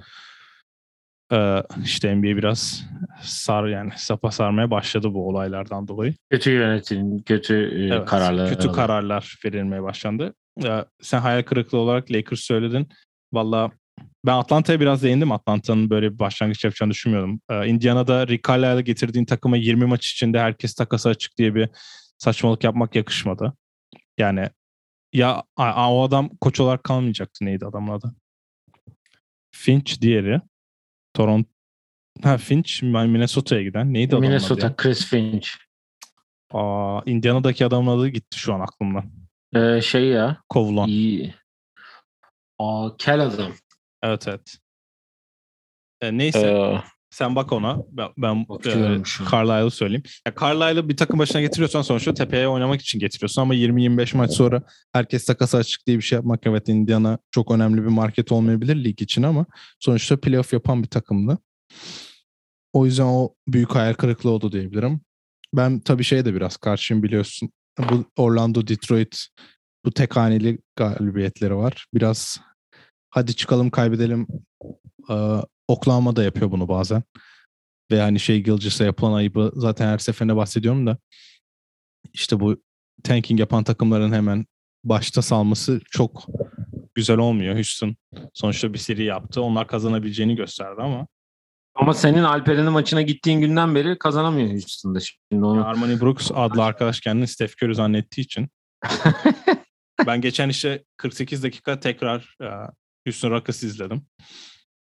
E, işte NBA biraz sar yani sapa sarmaya başladı bu olaylardan dolayı. Kötü yönetim, kötü e, evet, kararlar. Kötü kararlar verilmeye başlandı. Sen hayal kırıklığı olarak Lakers söyledin. Valla ben Atlanta'ya biraz değindim. Atlanta'nın böyle bir başlangıç yapacağını düşünmüyordum. Ee, Indiana'da Rick Carlisle'ı getirdiğin takıma 20 maç içinde herkes takası açık diye bir saçmalık yapmak yakışmadı. Yani ya o adam koç olarak kalmayacaktı. Neydi adamın adı? Finch diğeri. Toronto Ha Finch Minnesota'ya giden. Neydi adamın Minnesota adı Chris Finch. Aa, Indiana'daki adamın adı gitti şu an aklımdan. Ee, şey ya. Kovulan. İyi. Aa, kel adam. Evet evet. E, neyse. Ee, sen bak ona. Ben, ben e, Carlisle'ı söyleyeyim. Ya Carlisle'ı bir takım başına getiriyorsan sonuçta tepeye oynamak için getiriyorsun ama 20-25 maç sonra herkes takası açık diye bir şey yapmak evet Indiana çok önemli bir market olmayabilir lig için ama sonuçta playoff yapan bir takımdı. O yüzden o büyük hayal kırıklığı oldu diyebilirim. Ben tabii şeye de biraz karşıyım biliyorsun. Bu Orlando, Detroit bu tek haneli galibiyetleri var. Biraz hadi çıkalım kaybedelim. Oklahoma da yapıyor bunu bazen. Ve hani şey Gilgis'e yapılan ayıbı zaten her seferinde bahsediyorum da işte bu tanking yapan takımların hemen başta salması çok güzel olmuyor. Houston sonuçta bir seri yaptı. Onlar kazanabileceğini gösterdi ama ama senin Alperen'in maçına gittiğin günden beri kazanamıyor Houston'da şimdi onu. Armani Brooks adlı arkadaş kendini Steph Curry zannettiği için. ben geçen işte 48 dakika tekrar Houston Rockets izledim.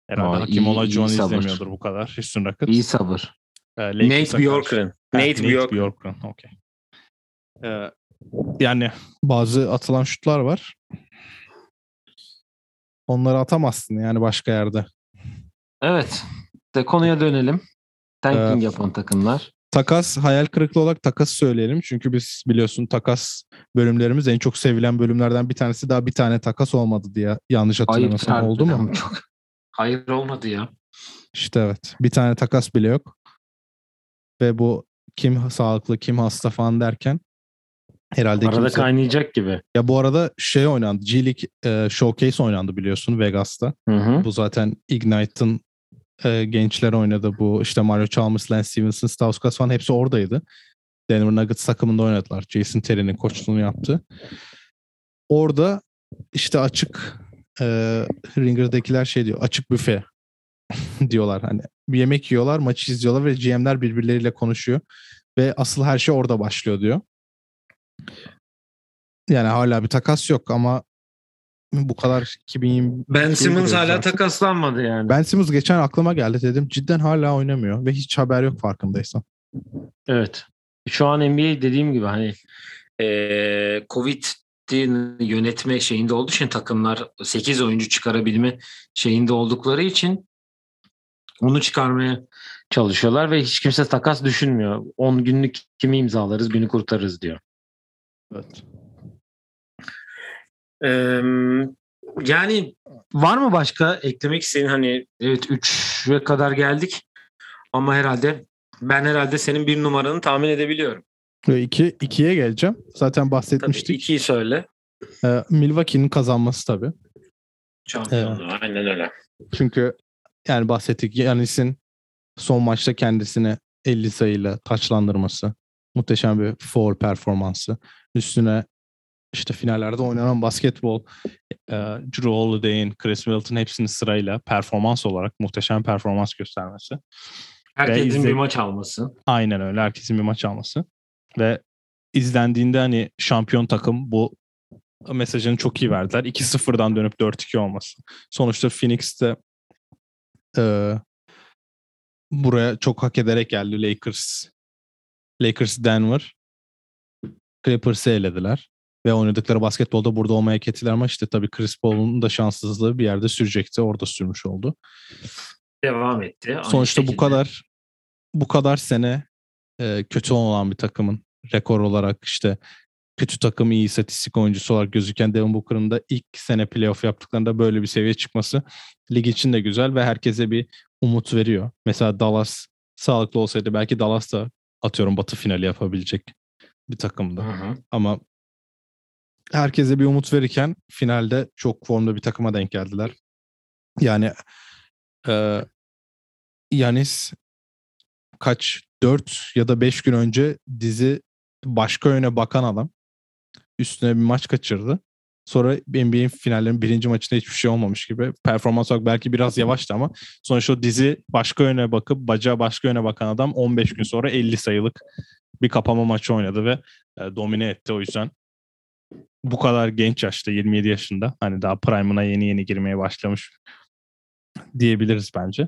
Herhalde Aa, Hakim Olajuwon izlemiyordur bu kadar Houston Rockets. İyi sabır. Ee, Nate Bjorkgren. Nate, Nate Bjorkgren. Okay. Ee, yani bazı atılan şutlar var. Onları atamazsın yani başka yerde. Evet. De konuya dönelim. Tanking ee, yapan takımlar. Takas hayal kırıklığı olarak takas söyleyelim. Çünkü biz biliyorsun takas bölümlerimiz en çok sevilen bölümlerden bir tanesi daha bir tane takas olmadı diye yanlış hatırlamıyorsam oldu mu? Çok. Hayır olmadı ya. İşte evet. Bir tane takas bile yok. Ve bu kim sağlıklı kim hasta falan derken Herhalde Arada kimse... kaynayacak gibi. Ya bu arada şey oynandı. G League e, Showcase oynandı biliyorsun Vegas'ta. Hı hı. Bu zaten Ignite'ın e, gençler oynadı. Bu işte Mario Chalmers, Lance Stevenson, Stauskas falan hepsi oradaydı. Denver Nuggets takımında oynadılar. Jason Terry'nin koçluğunu yaptı. Orada işte açık e, Ringer'dakiler şey diyor. Açık büfe diyorlar. Hani bir yemek yiyorlar, maçı izliyorlar ve GM'ler birbirleriyle konuşuyor. Ve asıl her şey orada başlıyor diyor. Yani hala bir takas yok ama bu kadar 2020 Ben Simmons hala artık. takaslanmadı yani. Ben Simmons geçen aklıma geldi dedim. Cidden hala oynamıyor ve hiç haber yok farkındaysan. Evet. Şu an NBA dediğim gibi hani e, Covid yönetme şeyinde olduğu için takımlar 8 oyuncu çıkarabilme şeyinde oldukları için onu çıkarmaya çalışıyorlar ve hiç kimse takas düşünmüyor. 10 günlük kimi imzalarız, günü kurtarırız diyor. Evet. Ee, yani var mı başka eklemek istediğin hani evet 3'e kadar geldik ama herhalde ben herhalde senin bir numaranı tahmin edebiliyorum. Ve iki, ikiye geleceğim. Zaten bahsetmiştik. Tabii ikiyi söyle. Ee, Milwaukee'nin kazanması tabii. Şampiyonluğu ee, aynen öyle. Çünkü yani bahsettik Yanis'in son maçta kendisini 50 sayıyla taçlandırması. Muhteşem bir foul performansı. Üstüne işte finallerde oynanan basketbol e, Drew Holiday'in, Chris Middleton hepsinin sırayla performans olarak muhteşem performans göstermesi. Herkesin izle... bir maç alması. Aynen öyle. Herkesin bir maç alması. Ve izlendiğinde hani şampiyon takım bu mesajını çok iyi verdiler. 2-0'dan dönüp 4-2 olması. Sonuçta Phoenix'te e, buraya çok hak ederek geldi Lakers. Lakers Denver. Clippers'ı elediler. Ve oynadıkları basketbolda burada olmaya kettiler ama işte tabii Chris Paul'un da şanssızlığı bir yerde sürecekti. Orada sürmüş oldu. Devam etti. Sonuçta şekilde. bu kadar bu kadar sene e, kötü olan bir takımın rekor olarak işte kötü takım iyi istatistik oyuncusu olarak gözüken Devin Booker'ın da ilk sene playoff yaptıklarında böyle bir seviye çıkması lig için de güzel ve herkese bir umut veriyor. Mesela Dallas sağlıklı olsaydı belki Dallas da atıyorum batı finali yapabilecek bir takımdı. Hı hı. Ama herkese bir umut verirken finalde çok formda bir takıma denk geldiler. Yani e, Yanis kaç 4 ya da 5 gün önce dizi başka yöne bakan adam üstüne bir maç kaçırdı. Sonra NBA'in finallerinin birinci maçında hiçbir şey olmamış gibi. Performans olarak belki biraz yavaştı ama sonuçta o dizi başka yöne bakıp bacağı başka yöne bakan adam 15 gün sonra 50 sayılık bir kapama maçı oynadı ve e, domine etti. O yüzden bu kadar genç yaşta 27 yaşında hani daha prime'ına yeni yeni girmeye başlamış diyebiliriz bence.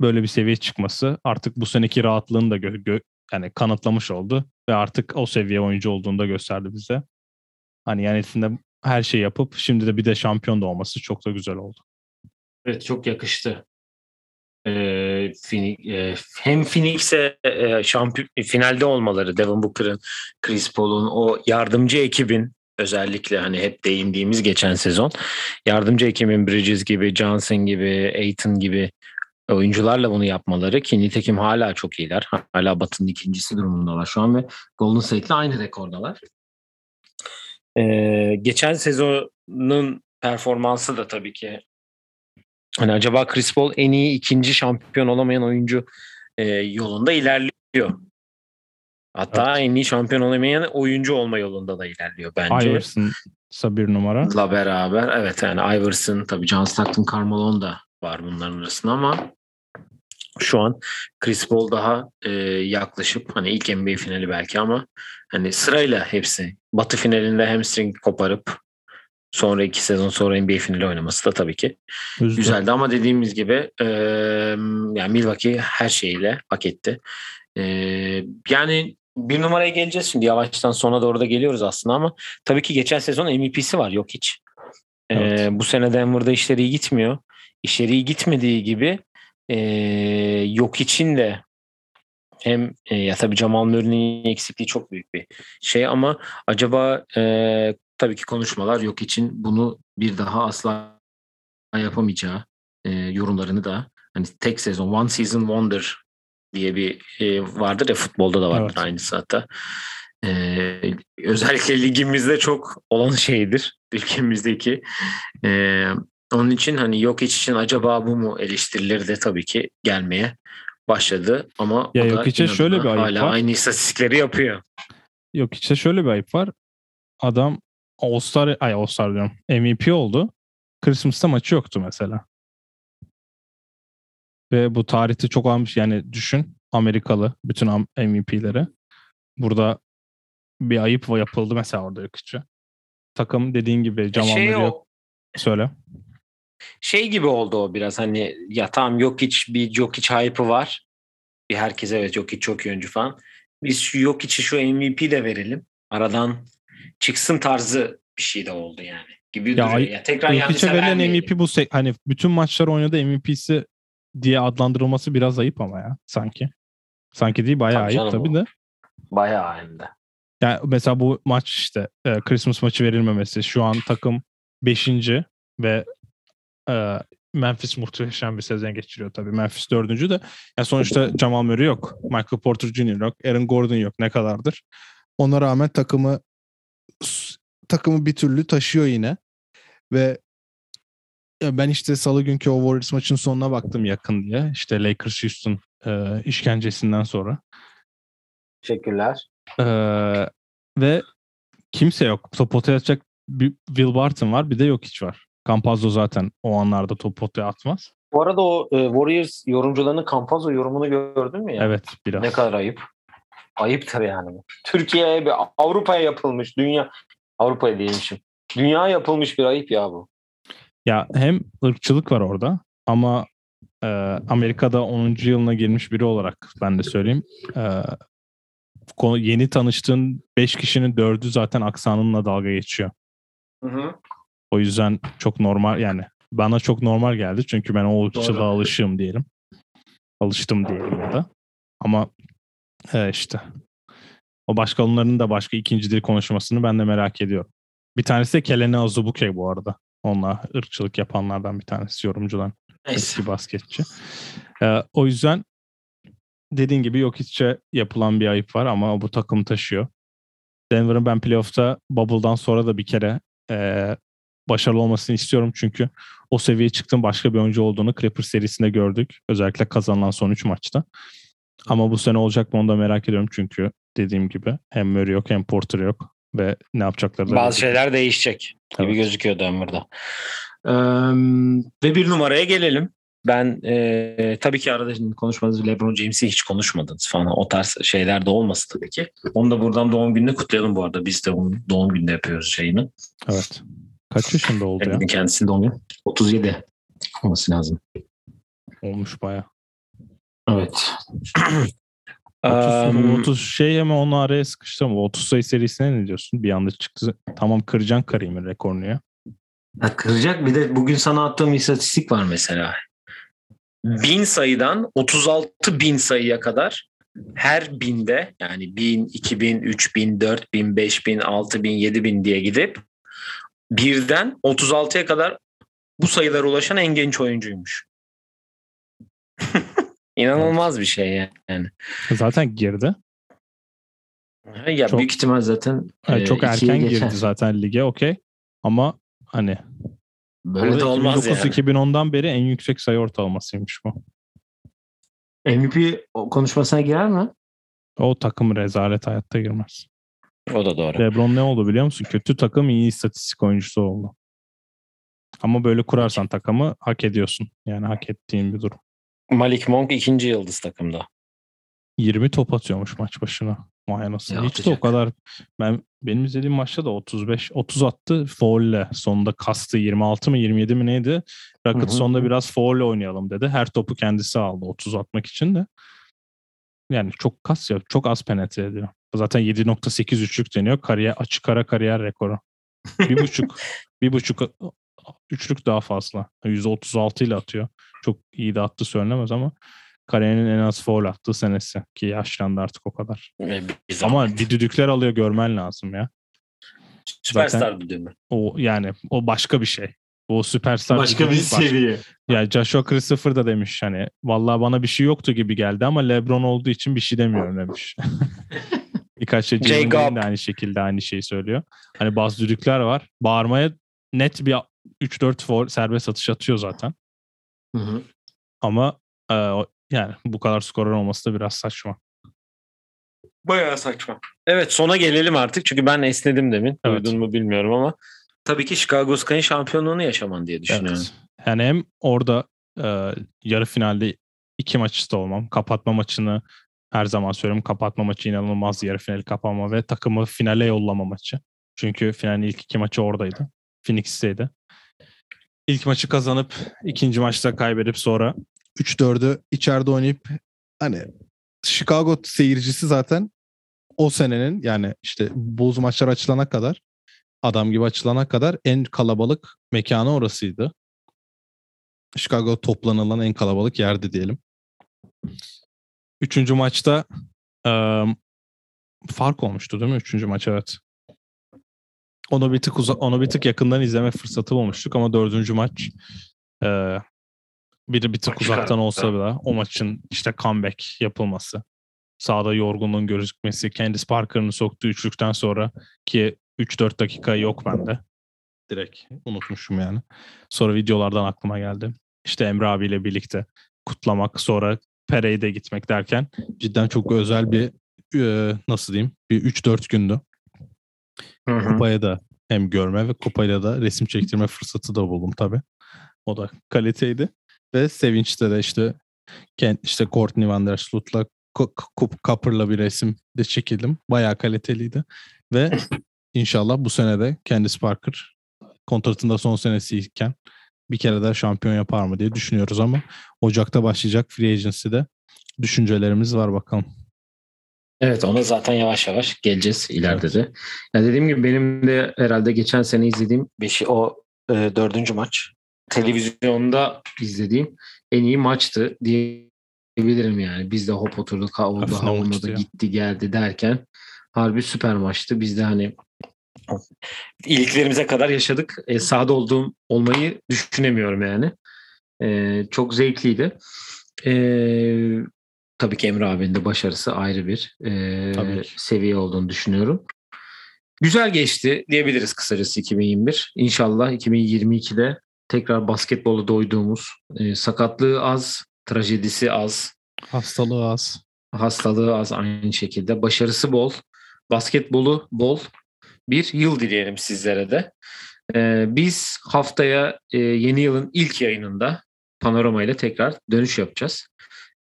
Böyle bir seviye çıkması artık bu seneki rahatlığını da gö- gö- yani kanıtlamış oldu ve artık o seviye oyuncu olduğunu da gösterdi bize. Hani yani her şey yapıp şimdi de bir de şampiyon da olması çok da güzel oldu. Evet çok yakıştı. Ee, hem Phoenix'e e, şampiyon finalde olmaları Devin Booker'ın, Chris Paul'un o yardımcı ekibin özellikle hani hep değindiğimiz geçen sezon yardımcı ekibin Bridges gibi, Johnson gibi, Aiton gibi oyuncularla bunu yapmaları ki nitekim hala çok iyiler. Hala Batı'nın ikincisi durumundalar şu an ve Golden State'le aynı rekordalar. Ee, geçen sezonun performansı da tabii ki hani acaba Chris Paul en iyi ikinci şampiyon olamayan oyuncu e, yolunda ilerliyor. Hatta evet. en iyi şampiyon olamayan oyuncu olma yolunda da ilerliyor bence. Iverson bir numara. La beraber evet yani Iverson tabii John Stockton, Carmelo da var bunların arasında ama şu an Chris Paul daha e, yaklaşıp hani ilk NBA finali belki ama hani sırayla hepsi Batı finalinde hamstring koparıp sonra iki sezon sonra NBA finali oynaması da tabii ki Üzde. güzeldi ama dediğimiz gibi e, yani Milwaukee her şeyiyle hak etti. E, yani bir numaraya geleceğiz şimdi yavaştan sona doğru da geliyoruz aslında ama tabii ki geçen sezon MVP'si var yok hiç. Evet. E, bu sene Denver'da işleri iyi gitmiyor. İşleri iyi gitmediği gibi e, yok için de hem e, ya tabii Jamal Murray'nin eksikliği çok büyük bir şey ama acaba e, tabii ki konuşmalar yok için bunu bir daha asla yapamayacağı e, yorumlarını da hani tek sezon one season wonder diye bir e, vardır ya futbolda da vardır evet. aynısı hatta. Ee, özellikle ligimizde çok olan şeydir. Ülkemizdeki. Ee, onun için hani yok iç için acaba bu mu eleştirileri de tabii ki gelmeye başladı ama ya yok içe şöyle bir ayıp hala var. aynı istatistikleri yapıyor. Yok içe şöyle bir ayıp var. Adam All-Star, ay All-Star diyorum. MVP oldu. Christmas'ta maçı yoktu mesela. Ve bu tarihte çok almış yani düşün Amerikalı bütün MVP'leri. Burada bir ayıp yapıldı mesela orada yok içe. Takım dediğin gibi Jamal şey yok. Söyle. Şey gibi oldu o biraz hani ya tamam yok hiç bir yok hiç hype'ı var. Bir herkes evet yok hiç çok iyi oyuncu falan. Biz şu yok içi şu MVP de verelim. Aradan çıksın tarzı bir şey de oldu yani. Gibi ya, duruyor. Ya tekrar Jokic'e verilen MVP bu hani bütün maçlar oynadı MVP'si diye adlandırılması biraz ayıp ama ya sanki. Sanki değil bayağı tabii ayıp tabii de. Bayağı hem de. Yani mesela bu maç işte e, Christmas maçı verilmemesi. Şu an takım 5. ve e, Memphis muhteşem bir sezon geçiriyor tabii. Memphis dördüncü de. Yani sonuçta Jamal Murray yok. Michael Porter Jr. yok. Aaron Gordon yok. Ne kadardır. Ona rağmen takımı takımı bir türlü taşıyor yine. Ve ben işte salı günkü o Warriors maçın sonuna baktım yakın diye. İşte Lakers Houston e, işkencesinden sonra. Teşekkürler. E, ve kimse yok. Potaya atacak bir Will Barton var bir de yok hiç var. Campazzo zaten o anlarda top potaya atmaz. Bu arada o e, Warriors yorumcularının Campazzo yorumunu gördün mü ya? Evet biraz. Ne kadar ayıp. Ayıptır yani. Türkiye'ye bir Avrupa'ya yapılmış dünya Avrupa'ya değilmişim. Dünya yapılmış bir ayıp ya bu. Ya hem ırkçılık var orada ama e, Amerika'da 10. yılına girmiş biri olarak ben de söyleyeyim. E, yeni tanıştığın 5 kişinin 4'ü zaten aksanınla dalga geçiyor. Hı hı. O yüzden çok normal yani bana çok normal geldi çünkü ben o ırkçılığa alışığım diyelim. Alıştım diyelim ya da. Ama e, işte o başka onların da başka ikinci dil konuşmasını ben de merak ediyorum. Bir tanesi de Kelene Azubuke bu arada. Onunla ırkçılık yapanlardan bir tanesi yorumcudan. Eski basketçi. Ee, o yüzden dediğin gibi yok içe yapılan bir ayıp var ama bu takım taşıyor. Denver'ın ben playoff'ta Bubble'dan sonra da bir kere e, başarılı olmasını istiyorum çünkü o seviyeye çıktığın başka bir oyuncu olduğunu Clippers serisinde gördük. Özellikle kazanılan son 3 maçta. Ama bu sene olacak mı onu da merak ediyorum çünkü dediğim gibi hem Murray yok hem Porter yok ve ne yapacakları da Bazı şeyler değişecek gibi evet. gözüküyor Denver'da. Ee, ve bir numaraya gelelim. Ben e, tabii ki arada şimdi konuşmadınız LeBron James'i hiç konuşmadınız falan. O tarz şeyler de olması tabii ki. Onu da buradan doğum gününü kutlayalım bu arada. Biz de onun doğum gününde yapıyoruz şeyini. Evet. Kaç yaşında oldu ya? Kendisinin doğum günü. 37 olması lazım. Olmuş baya. Evet. 30, um, 30 şey ama onu araya sıkıştım. 30 sayı serisine ne diyorsun? Bir anda çıktı. Tamam kıracaksın Karim'in rekorunu ya. Ha, kıracak. Bir de bugün sana attığım istatistik var mesela. Bin sayıdan 36 bin sayıya kadar her binde yani bin, iki bin, üç bin, dört bin, beş bin, altı bin, yedi bin diye gidip birden 36'ya kadar bu sayılara ulaşan en genç oyuncuymuş. İnanılmaz bir şey yani. Zaten girdi. Ya çok, büyük ihtimal zaten yani çok erken girdi geçer. zaten lige okey. Ama hani böyle de olmaz 2009 yani. 2010'dan beri en yüksek sayı ortalamasıymış bu. MVP konuşmasına girer mi? O takım rezalet hayatta girmez. O da doğru. LeBron ne oldu biliyor musun? Kötü takım iyi istatistik oyuncusu oldu. Ama böyle kurarsan takımı hak ediyorsun. Yani hak ettiğin bir durum. Malik Monk ikinci yıldız takımda. 20 top atıyormuş maç başına. Vay anasını. Hiç de o kadar. Ben benim izlediğim maçta da 35 30 attı faulle. Sonunda kastı 26 mı 27 mi neydi? Rocket sonunda biraz faulle oynayalım dedi. Her topu kendisi aldı 30 atmak için de. Yani çok kas ya. Çok az penetre ediyor. Zaten 7.8 üçlük deniyor. Kariyer, açık ara kariyer rekoru. bir buçuk, bir buçuk üçlük daha fazla. %36 ile atıyor. Çok iyi de attı söylenemez ama kariyerinin en az foul attığı senesi ki yaşlandı artık o kadar. Bir ama bir düdükler alıyor görmen lazım ya. Süperstar düdüğü mü? O yani o başka bir şey. O süperstar başka bir seviye. Ya yani Joshua Christopher da demiş hani vallahi bana bir şey yoktu gibi geldi ama LeBron olduğu için bir şey demiyorum demiş. Birkaç şey Jay de aynı şekilde aynı şeyi söylüyor. Hani bazı düdükler var. Bağırmaya net bir 3-4 for serbest atış atıyor zaten. Hı hı. Ama e, yani bu kadar skorun olması da biraz saçma. Bayağı saçma. Evet sona gelelim artık çünkü ben esnedim demin. Evet. Duydun mu bilmiyorum ama tabii ki Chicago Sky'ın şampiyonluğunu yaşaman diye düşünüyorum. Evet. Yani hem orada e, yarı finalde iki maçta olmam. Kapatma maçını her zaman söylüyorum. Kapatma maçı inanılmaz yarı finali kapama ve takımı finale yollama maçı. Çünkü finalin ilk iki maçı oradaydı. Phoenix'teydi. İlk maçı kazanıp ikinci maçta kaybedip sonra 3-4'ü içeride oynayıp hani Chicago seyircisi zaten o senenin yani işte Bulls maçlar açılana kadar adam gibi açılana kadar en kalabalık mekanı orasıydı. Chicago toplanılan en kalabalık yerdi diyelim. Üçüncü maçta e, fark olmuştu değil mi? Üçüncü maç evet. Onu bir tık uza- onu bir tık yakından izleme fırsatı olmuştuk ama dördüncü maç e, bir bir tık uzaktan olsa bile o maçın işte comeback yapılması, sahada yorgunluğun gözükmesi, Candice Parker'ın soktuğu üçlükten sonra ki 3-4 dakika yok bende. Direkt unutmuşum yani. Sonra videolardan aklıma geldi. İşte Emre abiyle birlikte kutlamak, sonra Pere'ye gitmek derken cidden çok özel bir e, nasıl diyeyim bir 3-4 gündü. Hı hı. Kupaya da hem görme ve kupayla da resim çektirme fırsatı da buldum tabii. O da kaliteydi. Ve sevinçte de işte işte Courtney Van Der Sloot'la Copper'la bir resim de çekildim. Bayağı kaliteliydi. Ve inşallah bu sene de Candice Parker kontratında son senesiyken bir kere daha şampiyon yapar mı diye düşünüyoruz ama Ocak'ta başlayacak Free Agency'de düşüncelerimiz var bakalım. Evet ona zaten yavaş yavaş geleceğiz ileride evet. de. Ya dediğim gibi benim de herhalde geçen sene izlediğim beşi o e, dördüncü maç televizyonda izlediğim en iyi maçtı diyebilirim yani. Biz de hop oturduk oldu olmadı gitti geldi derken harbi süper maçtı. Biz de hani iliklerimize kadar yaşadık. E, sahada olduğum olmayı düşünemiyorum yani. E, çok zevkliydi. E, tabii ki Emre abinin de başarısı ayrı bir e, seviye olduğunu düşünüyorum. Güzel geçti diyebiliriz kısacası 2021. İnşallah 2022'de tekrar basketbola doyduğumuz, e, sakatlığı az, trajedisi az, hastalığı az. Hastalığı az aynı şekilde. Başarısı bol, basketbolu bol bir yıl dileyelim sizlere de. E, biz haftaya e, yeni yılın ilk yayınında Panorama ile tekrar dönüş yapacağız.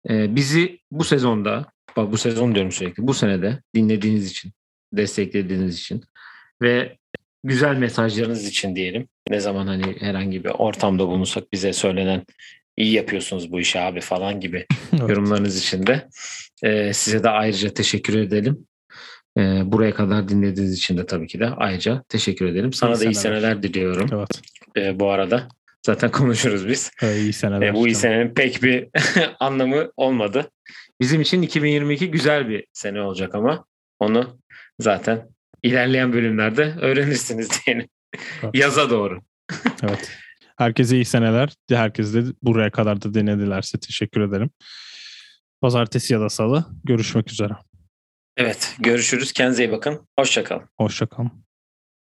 E, bizi bu sezonda, bak bu sezon diyorum sürekli, bu senede dinlediğiniz için, desteklediğiniz için ve güzel mesajlarınız için diyelim. Ne zaman hani herhangi bir ortamda bulunsak bize söylenen iyi yapıyorsunuz bu işi abi falan gibi evet. yorumlarınız için de e, size de ayrıca teşekkür edelim. E, buraya kadar dinlediğiniz için de tabii ki de ayrıca teşekkür ederim. Sana iyi da iyi seneler diliyorum. Evet. E, bu arada zaten konuşuruz biz. Evet, iyi seneler. E, bu iyi senenin pek bir anlamı olmadı. Bizim için 2022 güzel bir sene olacak ama onu zaten ilerleyen bölümlerde öğrenirsiniz diyelim. Evet. Yaza doğru. evet. Herkese iyi seneler. Herkes de buraya kadar da denedilerse teşekkür ederim. Pazartesi ya da salı görüşmek üzere. Evet görüşürüz. Kendinize iyi bakın. Hoşçakalın. Hoşçakalın.